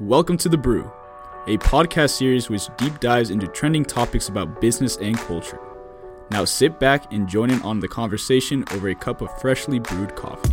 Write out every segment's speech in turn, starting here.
Welcome to The Brew, a podcast series which deep dives into trending topics about business and culture. Now sit back and join in on the conversation over a cup of freshly brewed coffee.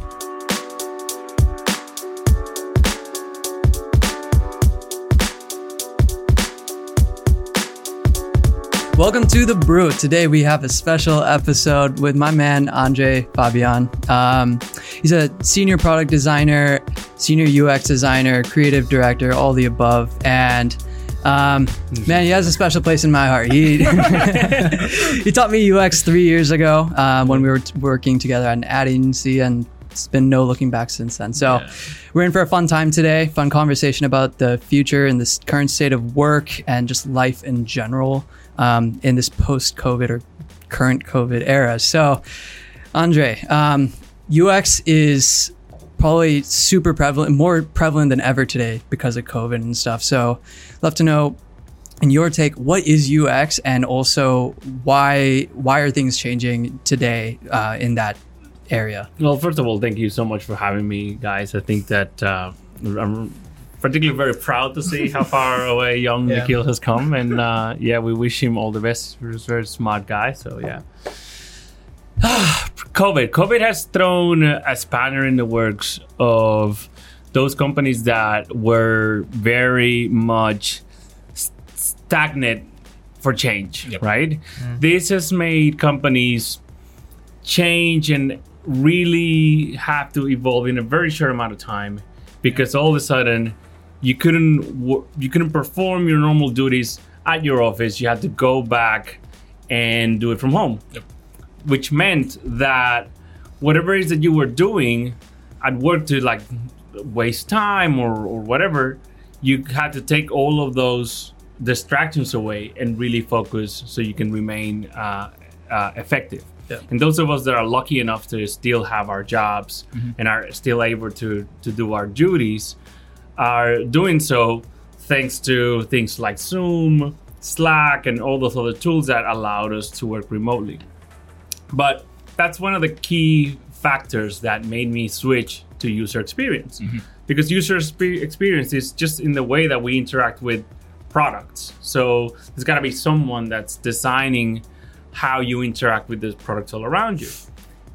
Welcome to the Brew. Today we have a special episode with my man Andres Fabian. Um, he's a senior product designer, senior UX designer, creative director, all the above, and um, man, he has a special place in my heart. He he taught me UX three years ago um, when we were t- working together at an ad agency, and it's been no looking back since then. So Yeah. we're in for a fun time today, fun conversation about the future and this current state of work and just life in general um, in this post-COVID or current COVID era. So, Andres, um, UX is probably super prevalent, more prevalent than ever today because of COVID and stuff. So, love to know in your take, what is UX, and also why why are things changing today uh, in that area? Well, first of all, thank you so much for having me, guys. I think that uh, I'm particularly very proud to see how far away young Yeah. Nikhil has come, and uh, yeah, we wish him all the best. He's a very smart guy, so yeah. COVID, COVID has thrown a spanner in the works of those companies that were very much stagnant for change, right? Mm-hmm. This has made companies change and really have to evolve in a very short amount of time because all of a sudden you couldn't you couldn't perform your normal duties at your office. You had to go back and do it from home which meant that whatever it is that you were doing at work to like waste time or, or whatever you had to take all of those distractions away and really focus so you can remain uh, uh, effective. And those of us that are lucky enough to still have our jobs and are still able to to do our duties are doing so thanks to things like zoom slack and all those other tools that allowed us to work remotely but that's one of the key factors that made me switch to user experience. Because user experience is just in the way that we interact with products. So there's got to be someone that's designing how you interact with the products all around you.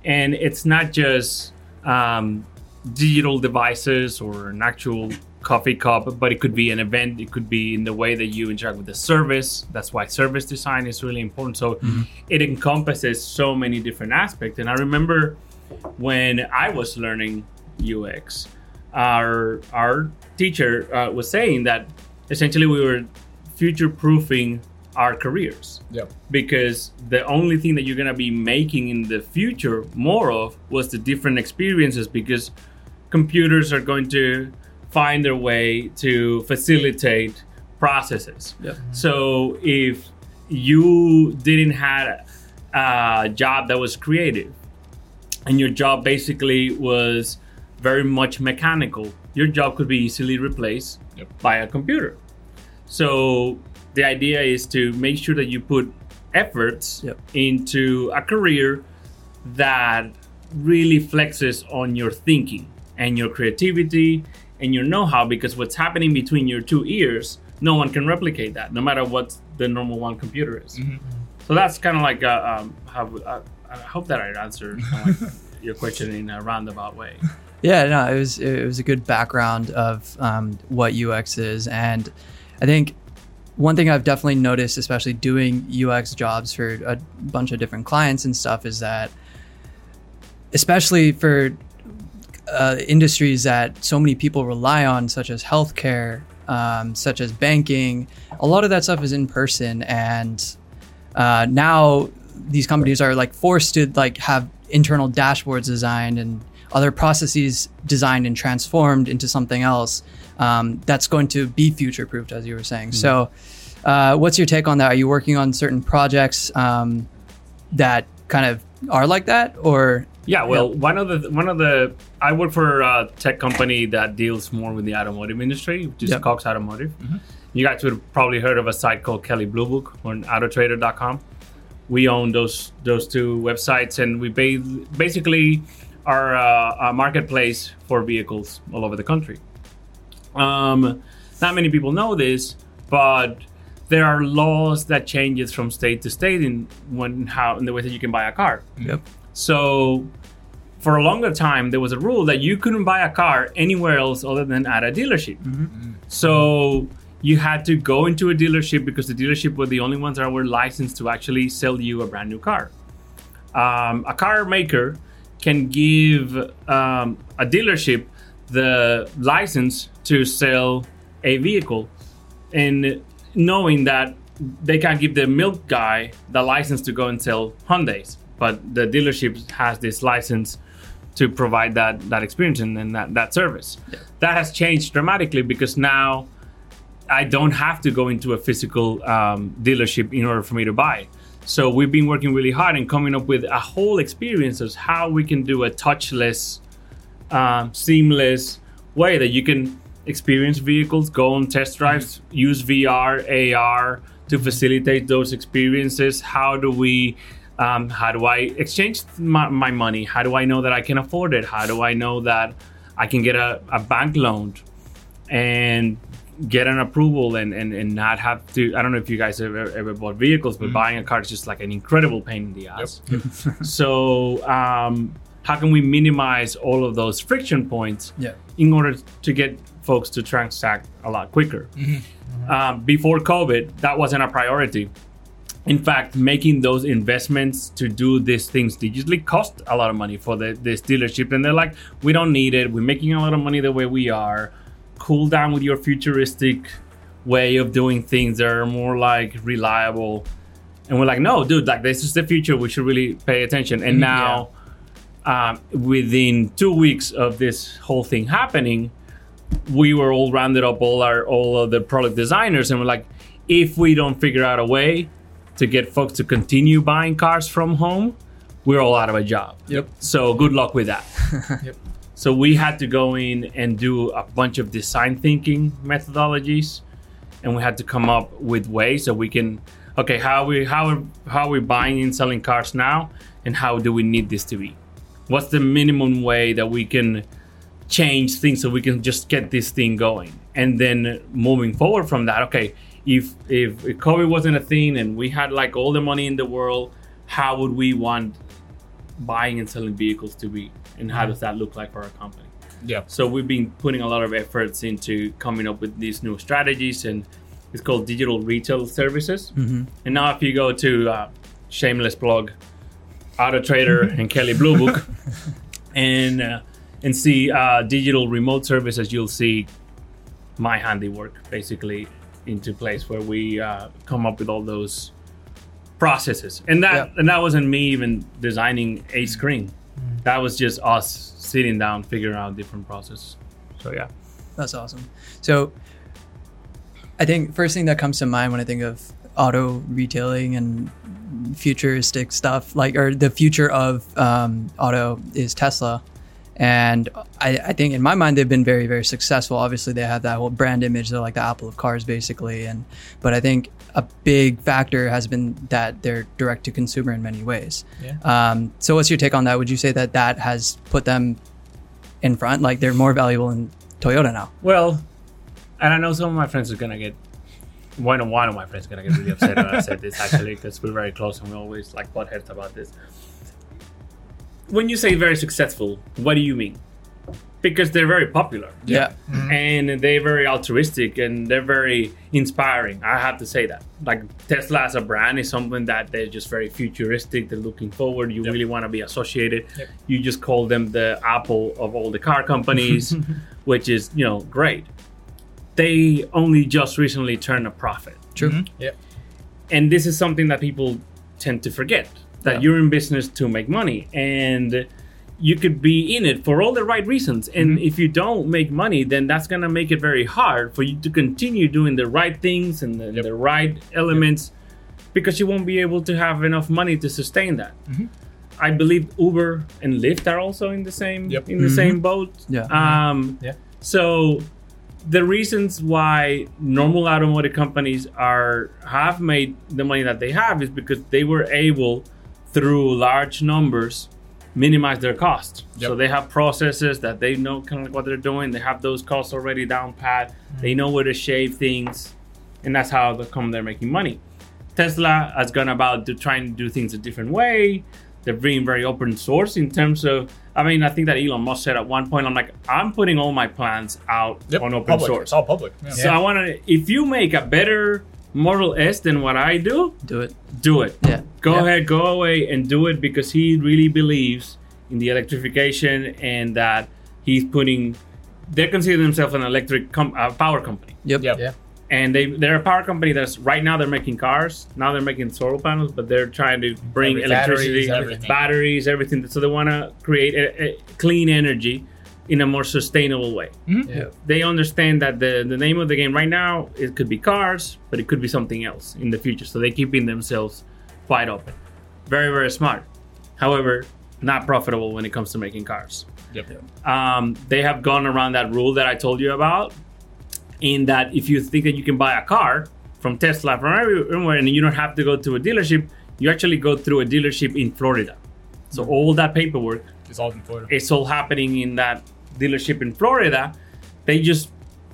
And it's not just um, digital devices or an actual coffee cup but it could be an event. It could be in the way that you interact with the service. That's why service design is really important. So it encompasses so many different aspects. And i remember when i was learning ux our our teacher uh, was saying that essentially we were future proofing our careers. Yep. because the only thing that you're going to be making in the future more of was the different experiences because computers are going to find their way to facilitate processes so if you didn't have a job that was creative and your job basically was very much mechanical your job could be easily replaced Yep. by a computer so the idea is to make sure that you put efforts Yep. into a career that really flexes on your thinking and your creativity and your know-how because what's happening between your two ears no one can replicate that no matter what the normal one computer is. So that's kind of like uh, um, how uh, i hope that i answered like your question in a roundabout way. Yeah, no, it was it was a good background of um, what UX is, and I think one thing I've definitely noticed, especially doing UX jobs for a bunch of different clients and stuff, is that especially for uh, industries that so many people rely on, such as healthcare, um, such as banking, a lot of that stuff is in person, and uh, now these companies are like forced to like have internal dashboards designed and other processes designed and transformed into something else um, that's going to be future proofed, as you were saying. So, uh, what's your take on that? Are you working on certain projects um, that kind of are like that, or Yeah, well, one of the one of the I work for a tech company that deals more with the automotive industry, which is Yep. Cox Automotive. You guys would have probably heard of a site called Kelley Blue Book on Autotrader.com. We own those those two websites, and we ba- basically are uh, a marketplace for vehicles all over the country. Um, not many people know this, but there are laws that changes from state to state in when how in the way that you can buy a car. Yep. So for a longer time, there was a rule that you couldn't buy a car anywhere else other than at a dealership. So you had to go into a dealership because the dealership were the only ones that were licensed to actually sell you a brand new car. Um, a car maker can give um, a dealership the license to sell a vehicle, and knowing that they can't give the milk guy the license to go and sell Hyundai's, but the dealership has this license to provide that that experience and, and that, that service. That has changed dramatically because now I don't have to go into a physical um, dealership in order for me to buy. So we've been working really hard and coming up with a whole experience of how we can do a touchless, um, seamless way that you can experience vehicles, go on test drives, use VR, AR to facilitate those experiences. How do we? Um, how do I exchange my, my money? How do I know that I can afford it? How do I know that I can get a, a bank loan and get an approval and, and, and not have to? I don't know if you guys have ever, ever bought vehicles, but buying a car is just like an incredible pain in the ass. so, um, how can we minimize all of those friction points Yeah. in order to get folks to transact a lot quicker? Um, before COVID, that wasn't a priority. In fact, making those investments to do these things digitally cost a lot of money for the, this dealership. And they're like, we don't need it. We're making a lot of money the way we are. Cool down with your futuristic way of doing things that are more like reliable. And we're like, no, dude, like this is the future. We should really pay attention. And now, um, within two weeks of this whole thing happening, we were all rounded up all our all of the product designers and we're like if we don't figure out a way to get folks to continue buying cars from home we're all out of a job Yep. so good luck with that Yep. so we had to go in and do a bunch of design thinking methodologies and we had to come up with ways that we can okay how we how are how are we buying and selling cars now and how do we need this to be what's the minimum way that we can change things so we can just get this thing going and then moving forward from that okay if if covid wasn't a thing and we had like all the money in the world how would we want buying and selling vehicles to be? And how does that look like for our company? Yeah. so we've been putting a lot of efforts into coming up with these new strategies and it's called digital retail services. And now if you go to uh, shameless blog, auto trader and kelley blue book and uh, and see uh, digital remote services you'll see my handiwork basically into place where we uh, come up with all those processes and that Yeah. and that wasn't me even designing a screen that was just us sitting down figuring out different processes so yeah That's awesome. So, I think first thing that comes to mind when I think of auto retailing and futuristic stuff, like or the future of um, auto, is Tesla. And I, I think in my mind they've been very very successful. Obviously they have that whole brand image. They're like the Apple of cars basically. And but I think a big factor has been that they're direct to consumer in many ways. Yeah. Um, so what's your take on that? Would you say that that has put them in front? Like they're more valuable in Toyota now? Well, and I know some of my friends are gonna get one of one of my friends is gonna get really upset when I said this actually because we're very close and we always like butt heads about this. When you say very successful, what do you mean? Because they're very popular Yeah. Mm-hmm. and they're very altruistic and they're very inspiring. I have to say that. Like Tesla as a brand is something that they're just very futuristic. They're looking forward. You really want to be associated. Yep. You just call them the Apple of all the car companies, which is you know great. They only just recently turned a profit, True. Mm-hmm. Yeah. and this is something that people tend to forget that Yeah. you're in business to make money and you could be in it for all the right reasons and mm-hmm. if you don't make money then that's going to make it very hard for you to continue doing the right things and the, Yep. the right elements because you won't be able to have enough money to sustain that mm-hmm. i believe uber and lyft are also in the same Yep. in the mm-hmm. same boat Yeah. um Yeah. so the reasons why normal automotive companies are have made the money that they have is because they were able through large numbers minimize their cost. Yep. So they have processes that they know kind of like what they're doing. They have those costs already down pat. Mm-hmm. They know where to shave things, and that's how they come they're making money. Tesla has gone about to trying to do things a different way. They're being very open source in terms of. I mean, I think that Elon Musk said at one point, "I'm like, I'm putting all my plans out Yep. on open public. source." It's all public. Yeah. So I want to. If you make a better Model S than what I do, Do it. do it. Yeah. Go Yeah. ahead, go away and do it because he really believes in the electrification and that he's putting. They consider themselves an electric com- uh, power company, Yep. Yep. Yeah. and they they're a power company that's right now they're making cars. Now they're making solar panels, but they're trying to bring Every- electricity, batteries, everything. batteries, everything. So they want to create a, a clean energy in a more sustainable way. Yeah. they understand that the, the name of the game right now it could be cars but it could be something else in the future. So they're keeping themselves wide open. Very very smart. However not profitable when it comes to making cars. Yep. um, they have gone around that rule that i told you about in that if you think that you can buy a car from tesla from everywhere and you don't have to go to a dealership you actually go through a dealership in florida. So all that paperwork It's all in Florida. it's all happening in that dealership in Florida. They just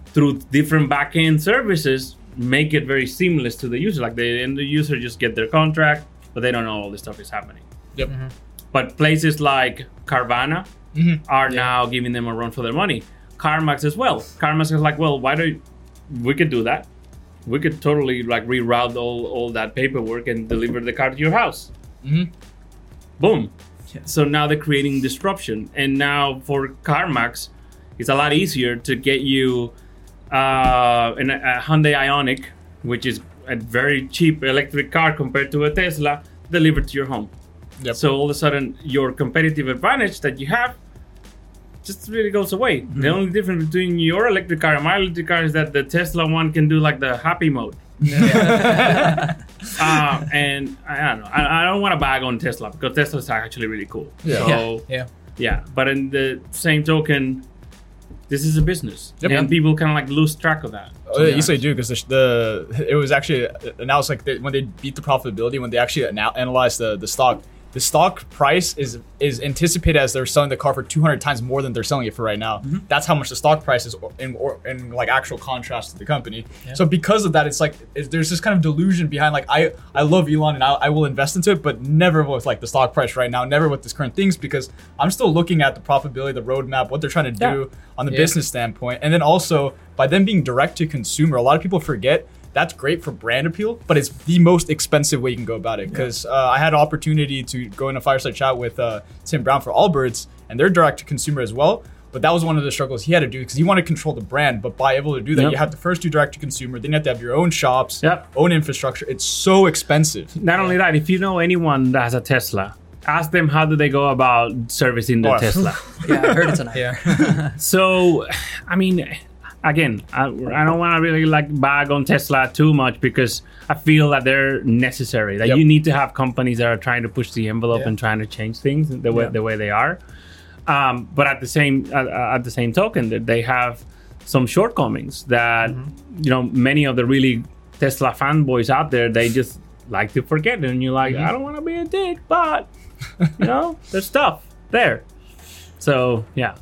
through different backend services make it very seamless to the user. Like the end the user just get their contract, but they don't know all this stuff is happening. Yep. But places like Carvana Mhm. are now giving them a run for their money. CarMax as well. CarMax is like, well, why don't we could do that? We could totally like reroute all, all that paperwork and deliver the car to your house. Mhm. Boom. Yeah. So now they're creating disruption, and now for CarMax, it's a lot easier to get you uh, an, a Hyundai Ioniq, which is a very cheap electric car compared to a Tesla, delivered to your home. Yep. So all of a sudden, your competitive advantage that you have just really goes away. The only difference between your electric car and my electric car is that the Tesla one can do like the happy mode. Uh, and I don't know. I, I don't want to bag on Tesla because Tesla's actually really cool. Yeah. So Yeah. yeah, but in the same token, this is a business, Yep. and people kind of like lose track of that. Oh, yeah, you say do because the, the it was actually announced like they, when they beat the profitability when they actually ana- analyzed the, the stock. The stock price is is anticipated as they're selling the car for 200 times more than they're selling it for right now. Mm-hmm. That's how much the stock price is in or, in like actual contrast to the company. So because of that, it's like it, there's this kind of delusion behind like I I love Elon and I, I will invest into it, but never with like the stock price right now, never with this current things because I'm still looking at the profitability, the roadmap, what they're trying to do on the Yeah. business standpoint, and then also by them being direct to consumer, a lot of people forget that's great for brand appeal, but it's the most expensive way you can go about it. Because uh, I had an opportunity to go in a fireside chat with uh, Tim Brown for Allbirds, and they're direct to consumer as well. But that was one of the struggles he had to do because he wanted to control the brand. But by able to do that, Yep. you have to first do direct to consumer, then you have to have your own shops, Yep. own infrastructure. It's so expensive. Not only that, if you know anyone that has a Tesla, ask them how do they go about servicing their Oh, Tesla. Yeah, I heard it tonight. Yeah. So, I mean, again, I, I don't want to really like bag on Tesla too much because I feel that they're necessary. That Yep. you need to have companies that are trying to push the envelope Yeah. and trying to change things the way Yeah. the way they are. Um, but at the same uh, at the same token, that they have some shortcomings that you know many of the really Tesla fanboys out there they just like to forget, and you're like, I don't want to be a dick, but you know, there's stuff there. So yeah,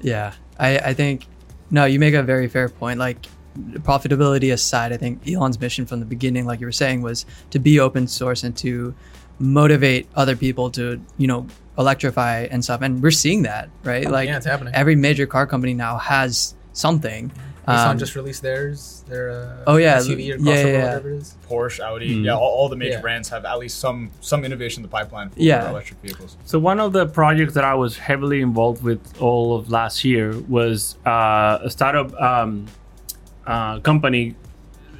Yeah, I, I think no, you make a very fair point. Like profitability aside, I think Elon's mission from the beginning, like you were saying, was to be open source and to motivate other people to you know electrify and stuff. And we're seeing that, right? Oh, like yeah, it's happening. every major car company now has something. Nissan Um, just released theirs. Their uh, Oh, yeah, SUV or yeah, crossover, yeah, yeah. whatever it is. Porsche, Audi, Mm. yeah, all, all the major Yeah. brands have at least some some innovation in the pipeline for Yeah. electric vehicles. So one of the projects that I was heavily involved with all of last year was uh, a startup um, uh, company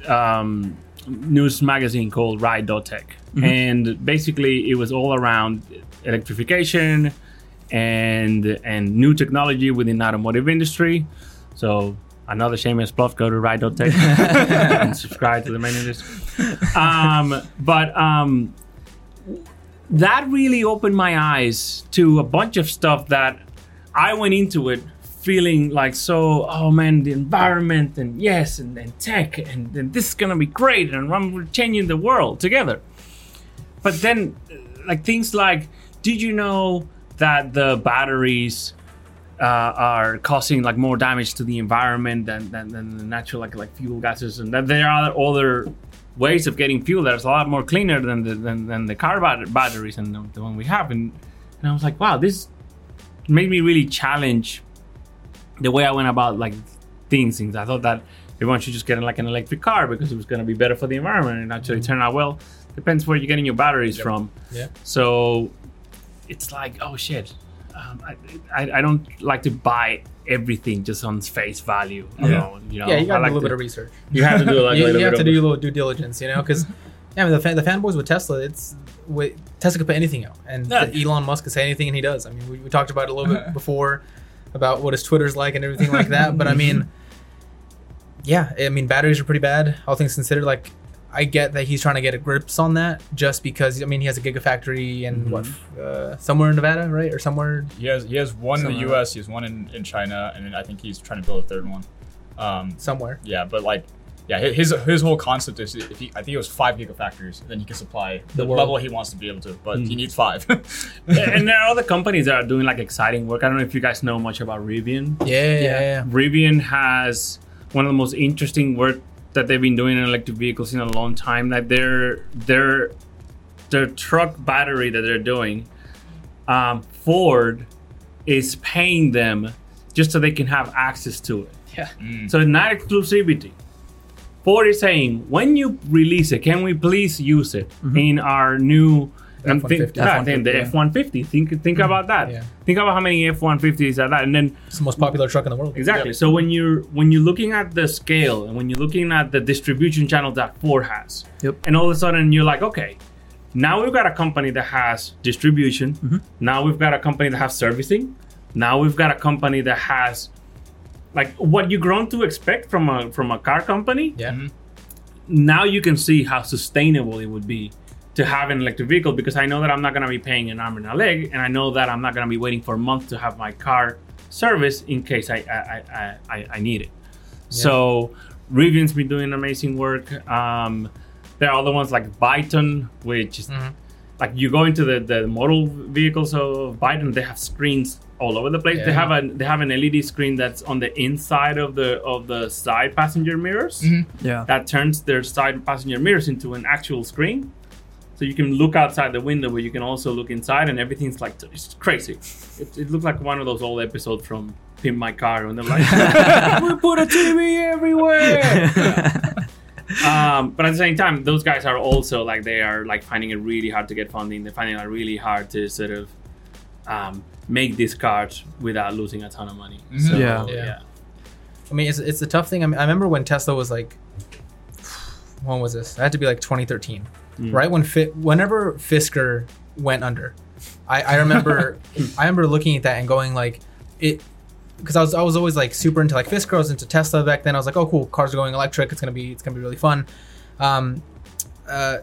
um, news magazine called Ride.tech, and basically it was all around electrification and and new technology within the automotive industry. So another shameless plug: go to Ride.tech and subscribe to the mailing list. Um, but um, that really opened my eyes to a bunch of stuff that I went into it feeling like so oh man the environment and yes and, and tech and, and this is gonna be great and I'm changing the world together but then like things like did you know that the batteries uh, are causing like more damage to the environment than, than, than the natural like like fuel gases, and that there are other ways of getting fuel that's a lot more cleaner than the than, than the car bat- batteries and the, the one we have. And and I was like, wow, this made me really challenge the way I went about like things. Things I thought that everyone should just get like an electric car because it was going to be better for the environment, and actually turned out well. Depends where you're getting your batteries from. Yeah. So it's like, oh shit, um, I, I, I don't like to buy everything just on face value. alone, you know, yeah, you got I to like a little to- bit of research. You have to do like a you, little you have bit to of- do a little due diligence, you know, because yeah, I mean, the fan, the fanboys with Tesla, it's wait, Tesla could put anything out, and Yeah. Elon Musk could say anything, and he does. I mean, we, we talked about it a little bit before about what his Twitter's like and everything like that. But I mean, yeah, I mean, batteries are pretty bad. All things considered, like. I get that he's trying to get a grips on that just because I mean he has a gigafactory and what uh, somewhere in Nevada right or somewhere He has he has one in the U.S. He has one in, in China, and then I think he's trying to build a third one. Um, somewhere yeah, but like, yeah, his his whole concept is if he, I think it was five gigafactories, then he can supply the, The level he wants to be able to, but he needs five. and there are other companies that are doing like exciting work. I don't know if you guys know much about Rivian. yeah yeah, Yeah. yeah. Rivian has one of the most interesting work that they've been doing in electric vehicles in a long time. That their their their truck battery that they're doing, um, Ford is paying them just so they can have access to it. Yeah. So it's not exclusivity. Ford is saying, when you release it, can we please use it in our new and think, F-150. yeah, think the F-150, F one fifty. Think think about that. Yeah. Think about how many F one fifties are that, and then It's the most popular truck in the world. Exactly. So when you're when you're looking at the scale and when you're looking at the distribution channel that Ford has, Yep. and all of a sudden you're like, okay, now we've got a company that has distribution. Mm-hmm. Now we've got a company that has servicing. Now we've got a company that has like what you grown to expect from a from a car company. Yeah. Now you can see how sustainable it would be to have an electric vehicle because I know that I'm not going to be paying an arm and a leg, and I know that I'm not going to be waiting for a month to have my car serviced in case I I, I, I, I need it. So Rivian's been doing amazing work. Um, there are other ones like Byton, which is Mhm. like you go into the, the model vehicles of Byton, they have screens all over the place. They have a they have an LED screen that's on the inside of the of the side passenger mirrors Yeah. that turns their side passenger mirrors into an actual screen. So you can look outside the window, but you can also look inside, and everything's like it's crazy. It, it looks like one of those old episodes from Pimp My Car, when they're like, "We put a TV everywhere." um, but at the same time, those guys are also like they are like finding it really hard to get funding. They're finding it really hard to sort of um, make these cars without losing a ton of money. So, Yeah. Yeah. yeah. I mean, it's, it's a tough thing. I, mean, I remember when Tesla was like, when was this? It had to be like 2013, Mm. right? When Fi- whenever Fisker went under, I, I remember I remember looking at that and going like, it, because I was I was always like super into like Fisker. I was into Tesla back then. I was like, oh cool, cars are going electric. It's gonna be it's gonna be really fun. Um, uh,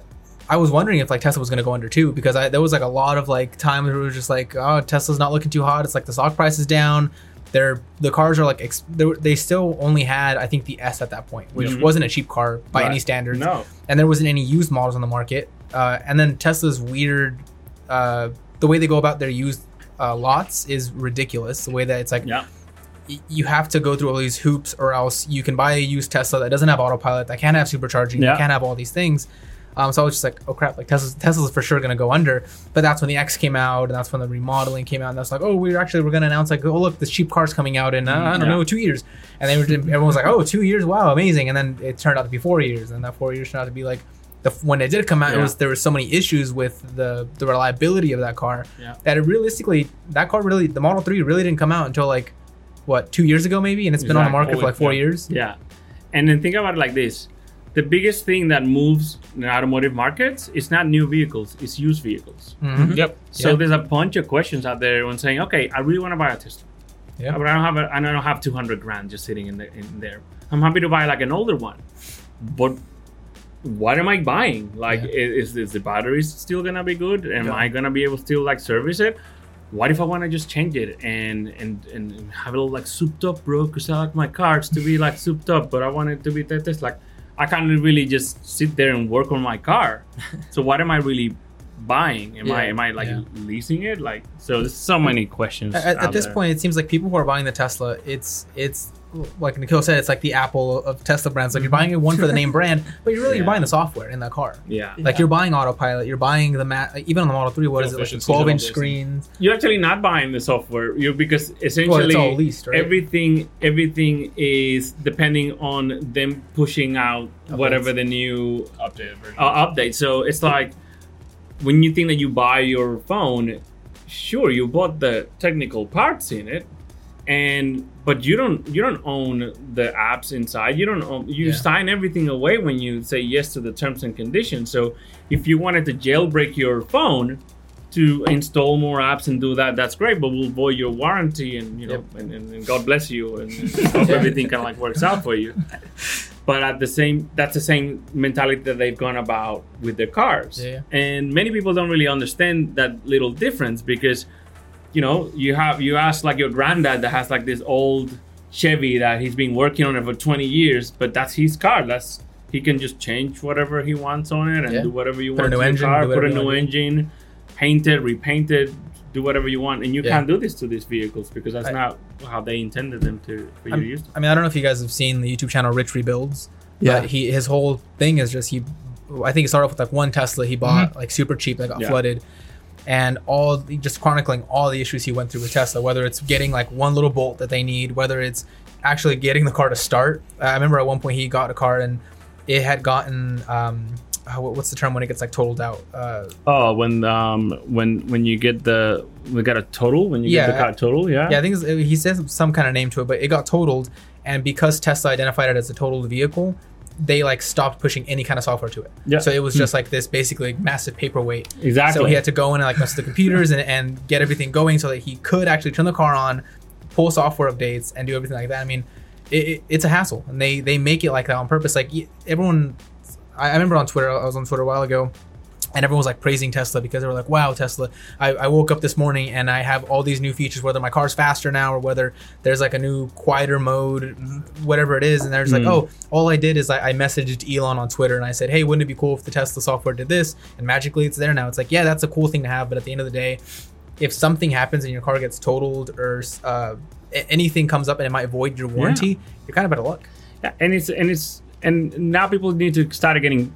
I was wondering if like Tesla was gonna go under too because I there was like a lot of like times where it was just like oh Tesla's not looking too hot. It's like the stock price is down. They're the cars are like ex- they, still only had I think the S at that point, which Mhm. wasn't a cheap car by Right. any standards, No. and there wasn't any used models on the market. Uh, and then Tesla's weird, uh, the way they go about their used uh, lots is ridiculous. The way that it's like Yeah. y- you have to go through all these hoops, or else you can buy a used Tesla that doesn't have autopilot, that can't have supercharging, Yeah. that can't have all these things. Um, so I was just like, oh crap, like Tesla's Tesla's for sure gonna go under. But that's when the X came out, and that's when the remodeling came out, and that's like, oh, we're actually we're gonna announce like, oh look, this cheap car's coming out in uh, I don't Yeah. know two years, and they were everyone was like, oh, two years, wow, amazing, and then it turned out to be four years, and that four years turned out to be like. The, when it did come out, it was there were so many issues with the the reliability of that car Yeah. that it realistically that car really the Model Three really didn't come out until like what two years ago maybe, and it's been on the market for like four Yeah. years. Yeah. And then think about it like this. The biggest thing that moves the automotive markets is not new vehicles, it's used vehicles. Mhm. yep. So Yeah. there's a bunch of questions out there when saying, okay, I really want to buy a Tesla. Yeah. But I don't have a, I don't have 200 grand just sitting in, the, in there. I'm happy to buy like an older one. But what am I buying? Like, Yeah. is, is the battery still going to be good? Am Yeah. I going to be able to still like service it? What if I want to just change it and, and and have it all like souped up, bro? Because I like my cars to be like souped up, but I want it to be that this like I can't really just sit there and work on my car. so what am I really buying? Am I am I like yeah. leasing it? Like so, there's so many questions. At, at this there. point, it seems like people who are buying the Tesla, it's it's like Nikhil said, it's like the Apple of Tesla brands. Like you're buying one for the name brand, but you're really you're buying the software in that car. yeah, Like you're buying autopilot, you're buying the mat. Like even on the Model Three, what Fuel is it like? 12 inch screens. you're actually not buying the software. You because essentially Well, it's all leased, right? everything everything is depending on them pushing out whatever the new Updated version. uh, update. So it's like when you think that you buy your phone, sure you bought the technical parts in it, and but you don't you don't own the apps inside. You don't own, you Yeah. sign everything away when you say yes to the terms and conditions. So if you wanted to jailbreak your phone to install more apps and do that, that's great. But we'll void your warranty and you know and, and, and God bless you and, and hope everything kind of like works out for you but at the same that's the same mentality that they've gone about with their cars Yeah. and many people don't really understand that little difference because you know you have you ask like your granddad that has like this old chevy that he's been working on it for 20 years but that's his car that's he can just change whatever he wants on it and Yeah. do whatever you Put a want new to the engine, car put a new engine paint it repaint it do whatever you want and you Yeah. can't do this to these vehicles because that's I- not how they intended them to for you I'm- to use them. I mean, I don't know if you guys have seen the YouTube channel Rich Rebuilds. Yeah. But he his whole thing is just he. I think it started off with like one Tesla he bought like super cheap that got Mm-hmm. Yeah. flooded, and all just chronicling all the issues he went through with Tesla. Whether it's getting like one little bolt that they need, whether it's actually getting the car to start. I remember at one point he got a car and it had gotten um, what's the term when it gets like totaled out? Uh, Oh, when um when when you get the we got a total when you get the car total, yeah. Yeah, I think it's, he says some kind of name to it, but it got totaled, and because Tesla identified it as a totaled vehicle, they like stopped pushing any kind of software to it. Yeah. So it was hmm. just like this basically massive paperweight. Exactly. So he had to go in and like mess with the computers and, and get everything going so that he could actually turn the car on, pull software updates, and do everything like that. I mean, it, it, it's a hassle, and they they make it like that on purpose. Like everyone, I, I remember on Twitter, I was on Twitter a while ago. And everyone was like praising Tesla because they were like, "Wow, Tesla! I, I woke up this morning and I have all these new features. Whether my car's faster now or whether there's like a new quieter mode, whatever it is." And they're just like, "Oh, all I did is I, I messaged Elon on Twitter and I said, "Hey, wouldn't it be cool if the Tesla software did this?" And magically, it's there now. It's like, yeah, that's a cool thing to have, but at the end of the day, if something happens and your car gets totaled or uh, anything comes up and it might void your warranty, you're kind of out of luck. Yeah, and it's and it's and now people need to start getting.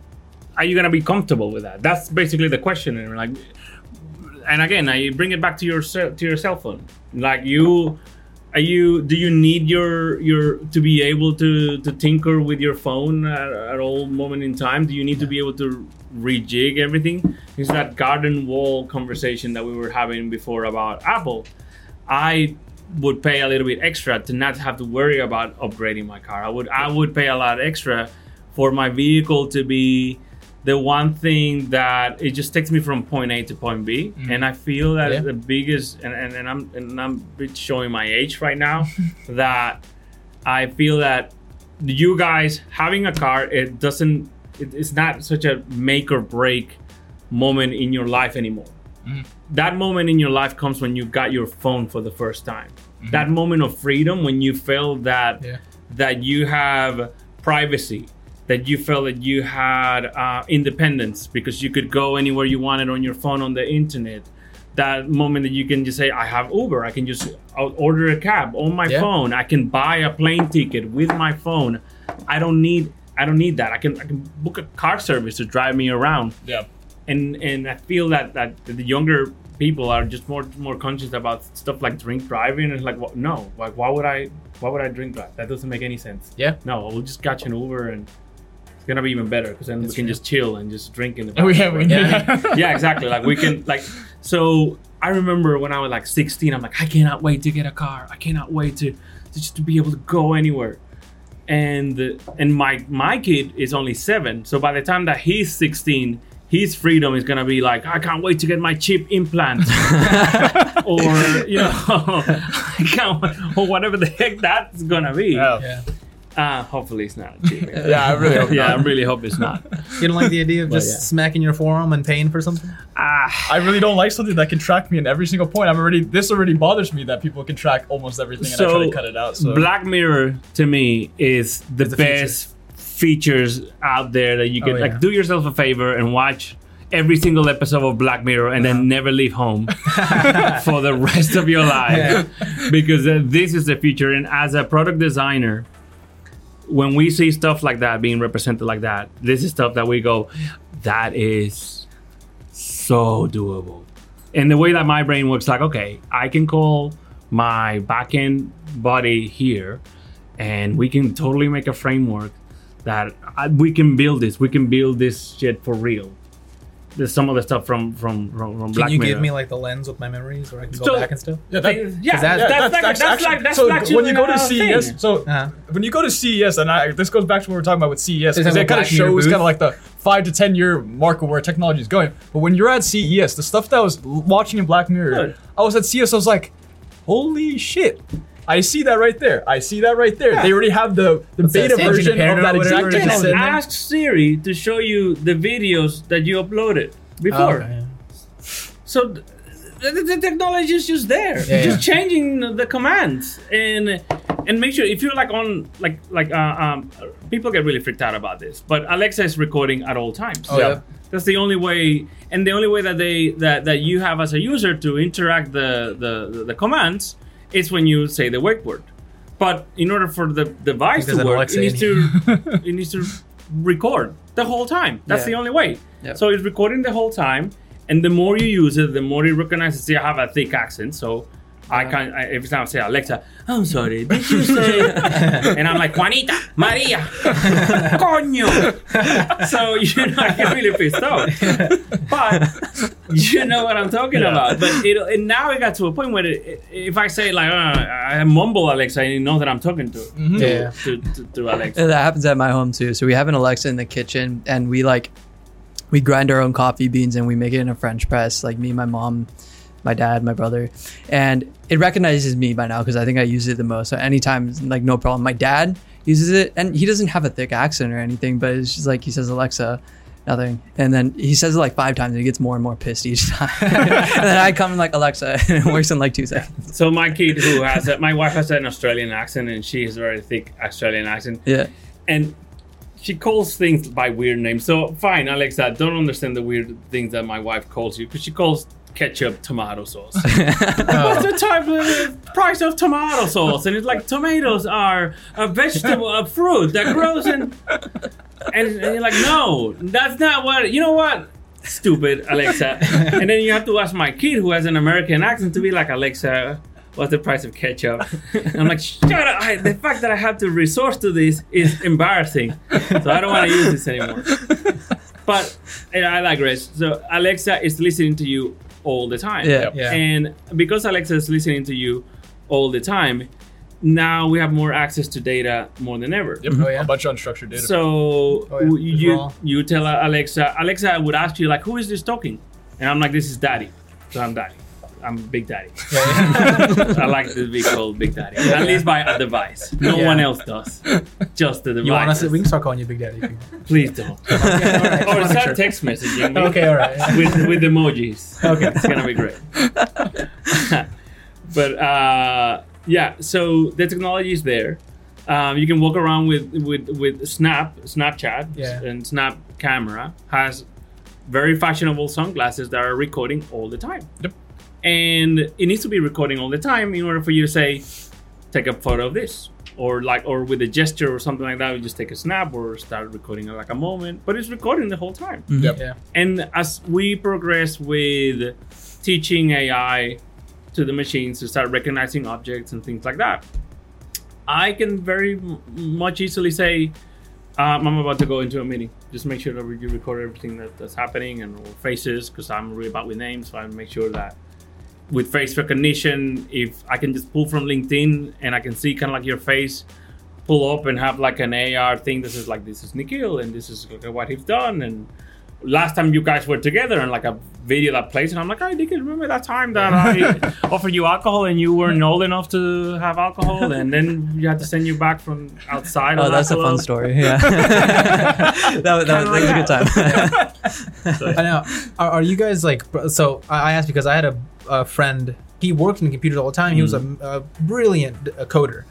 Are you gonna be comfortable with that? That's basically the question. And like, and again, I bring it back to your to your cell phone. Like you, are you? Do you need your your to be able to to tinker with your phone at, at all moment in time? Do you need to be able to rejig everything? It's that garden wall conversation that we were having before about Apple. I would pay a little bit extra to not have to worry about upgrading my car. I would I would pay a lot extra for my vehicle to be the one thing that it just takes me from point A to point B. Mm. And I feel that Yeah. the biggest and, and, and I'm and I'm a bit showing my age right now that I feel that you guys having a car it doesn't it, it's not such a make or break moment in your life anymore mm-hmm. that moment in your life comes when you got your phone for the first time mm-hmm. that moment of freedom when you feel that Yeah. that you have privacy that you felt that you had uh, independence because you could go anywhere you wanted on your phone on the internet. That moment that you can just say i have uber. I can just I'll order a cab on my Yeah. phone. I can buy a plane ticket with my phone. I don't need i don't need that. I can i can book a car service to drive me around. Yeah. and and I feel that that the younger people are just more more conscious about stuff like drink driving. And like what no. Like why would I why would I drink drive that doesn't make any sense. Yeah. no we'll just catch an Uber and it's gonna be even better because then That's we can true. just chill and just drink in the Oh, yeah, we Yeah. yeah exactly like we can like so I remember when I was like 16 I'm like I cannot wait to get a car I cannot wait to, to just to be able to go anywhere and and my my kid is only seven so by the time that he's 16 his freedom is gonna be like i can't wait to get my chip implant or you know I can't, or whatever the heck that's gonna be Yeah. Yeah. Uh, hopefully it's not a Yeah, I really hope yeah not. i really hope it's not You don't like the idea of just yeah. smacking your forearm and paying for something? ah I really don't like something that can track me in every single point. I'm already this already bothers me that people can track almost everything and I try So, to cut it out. So Black Mirror to me is the, the best features. out there that you can Oh, yeah. like do yourself a favor and watch every single episode of Black Mirror and then never leave home for the rest of your life because uh, this is the future. And as a product designer, when we see stuff like that being represented like that, this is stuff that we go, that is so doable. And the way that my brain works, like, okay, I can call my backend body here, and we can totally make a framework that I, we can build this. We can build this shit for real. There's some of the stuff from from from, from Can you Mirror. give me like the lens with my memories, where I can go So- back and stuff? Yeah, that- yeah, that- that's, yeah, that's, like, that's, actually- like that's so like when you go to CES, thing. so Uh-huh. when you go to CES, and I, this goes back to what we were talking about with CES, because it kind of Black Mirror shows kind of like the five to ten year mark of where technology is going. But when you're at CES, the stuff that I was watching in Black Mirror, Good. I was at CES, I was like, holy shit. I see that right there. I see that right there. They already have the, the What's that, beta San version of that exact it is? technology. ask Siri to show you the videos that you uploaded before. Oh, okay, So th- the, the technology is just there. Yeah, You're just changing the commands and and make sure if you're like on like like uh, um, people get really freaked out about this, but Alexa is recording at all times. Oh, yeah. That's the only way, and the only way that they that, that you have as a user to interact the the, the commands is when you say the wake word. But in order for the device to work, Alexa it needs to it needs to record the whole time. That's Yeah. the only way. Yep. So it's recording the whole time, and the more you use it, the more it recognizes. See, I have a thick accent, so I can I, every time I say Alexa, I'm sorry, did you say? and I'm like Juanita, Maria, coño. so you know, I get really pissed off. But you know what I'm talking about. But it, and now it got to a point where it, it- if I say like uh, I mumble Alexa, and you know that I'm talking to Yeah. to, to, to Alexa. And that happens at my home too. So we have an Alexa in the kitchen, and we like we grind our own coffee beans and we make it in a French press. Like me, and my mom, my dad, my brother, and it recognizes me by now because I think I use it the most. So anytime, like no problem. My dad uses it, and he doesn't have a thick accent or anything, but it's just like he says Alexa. Nothing, and then he says it like five times, and he gets more and more pissed each time. and then I come like Alexa, and it works in like two seconds. So my kid, who has a, my wife has an Australian accent, and she has a very thick Australian accent, Yeah, and she calls things by weird names. So fine, Alexa, don't understand the weird things that my wife calls you because she calls ketchup tomato sauce. What's the type of price of tomato sauce? And it's like tomatoes are a vegetable, a fruit that grows in. And, and you're like, no, that's not what. You know what? Stupid Alexa. And then you have to ask my kid, who has an American accent, to be like, Alexa, what's the price of ketchup? And I'm like, shut up. I, the fact that I have to resource to this is embarrassing. So I don't want to use this anymore. But I like rest. So Alexa is listening to you all the time. Yeah. Yeah. And because Alexa is listening to you all the time, now we have more access to data more than ever. Yep, mm-hmm. Oh, yeah. a bunch of unstructured data. So Oh, yeah. you raw. you tell Alexa. Alexa I would ask you like, "Who is this talking?" And I'm like, "This is Daddy." So I'm Daddy. I'm Big Daddy. I like to be called Big Daddy, at least by a device. No one else does. Just the device. You want us? Can start calling you Big Daddy. if you. Please don't. Okay, all right. or start text messaging. Okay, all right. with with emojis. Okay. it's gonna be great. but uh, yeah, so the technology is there. Um, you can walk around with with with Snap, Snapchat, Yeah. and Snap camera has very fashionable sunglasses that are recording all the time. Yep. And it needs to be recording all the time in order for you to say, take a photo of this. Or like, or with a gesture or something like that, you just take a snap or start recording like a moment, but it's recording the whole time. Yep. Yeah. And as we progress with teaching AI to the machines to start recognizing objects and things like that, I can very m- much easily say, um, I'm about to go into a meeting. Just make sure that you record everything that, that's happening and or faces, because I'm really bad with names. So I make sure that with face recognition, if I can just pull from LinkedIn and I can see kind of like your face, pull up and have like an AR thing. This is like this is Nikhil and this is what he's done. And last time you guys were together and like a video that plays, and I'm like, hey, Nikhil, remember that time that I offered you alcohol and you weren't old enough to have alcohol, and then you had to send you back from outside. Oh, on that's a fun story. Yeah, that, that, that was a good time. I know. Are, are you guys like? So I I asked because I had a, a friend. He worked in computers all the time. He was a, a brilliant a coder,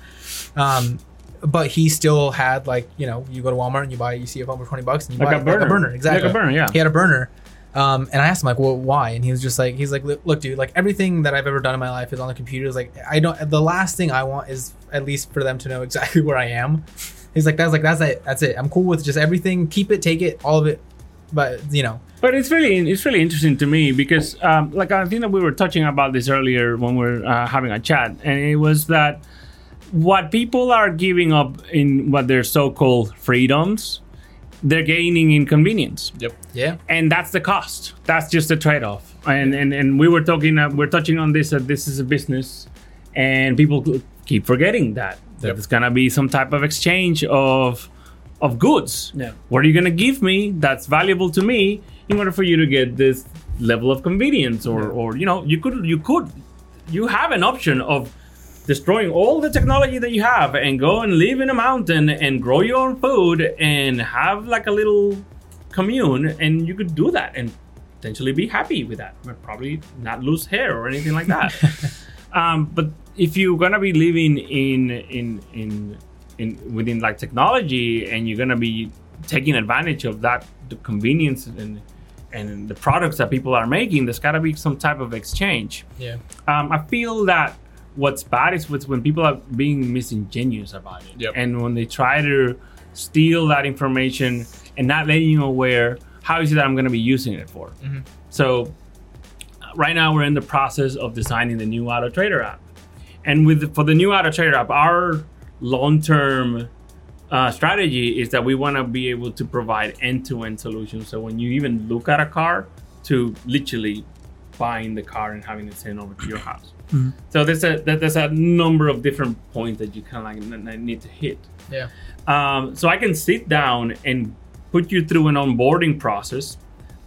um, but he still had like you know you go to Walmart and you buy you see a phone for twenty bucks and you Like buy a burner. like a burner exactly Like a burner, yeah. He had a burner, Um, and I asked him like, well, why? And he was just like, he's like, look, dude, like everything that I've ever done in my life is on the computer. It's like I don't. The last thing I want is at least for them to know exactly where I am. He's like, that's like that's it. That's it. I'm cool with just everything. Keep it, take it, all of it. But you know, But it's really it's really interesting to me because um, like I think that we were touching about this earlier when we are uh, having a chat, and it was that what people are giving up in what their so-called freedoms, they're gaining inconvenience Yep. yeah, and that's the cost. That's just the trade-off. And and, and we were talking, uh, we're touching on this that this is a business, and people keep forgetting that that Yep. there's gonna be some type of exchange of of goods. Yeah. What are you going to give me that's valuable to me in order for you to get this level of convenience or or you know, you could you could you have an option of destroying all the technology that you have and go and live in a mountain and grow your own food and have like a little commune and you could do that and potentially be happy with that but probably not lose hair or anything like that um, but if you're gonna be living in in in in within like technology and you're gonna be taking advantage of that the convenience and and the products that people are making there's gotta be some type of exchange. Yeah, um, I feel that what's bad is with when people are being misingenuous about it, Yep. and when they try to steal that information and not letting you aware how is it that I'm going to be using it for. So uh, right now we're in the process of designing the new Auto Trader app, and with the, for the new Auto Trader app, our long-term uh, strategy is that we want to be able to provide end-to-end solutions. So when you even look at a car, to literally buying the car and having it sent over to your house. So there's a there's a number of different points that you kind of like need to hit. yeah, Um, so I can sit down and put you through an onboarding process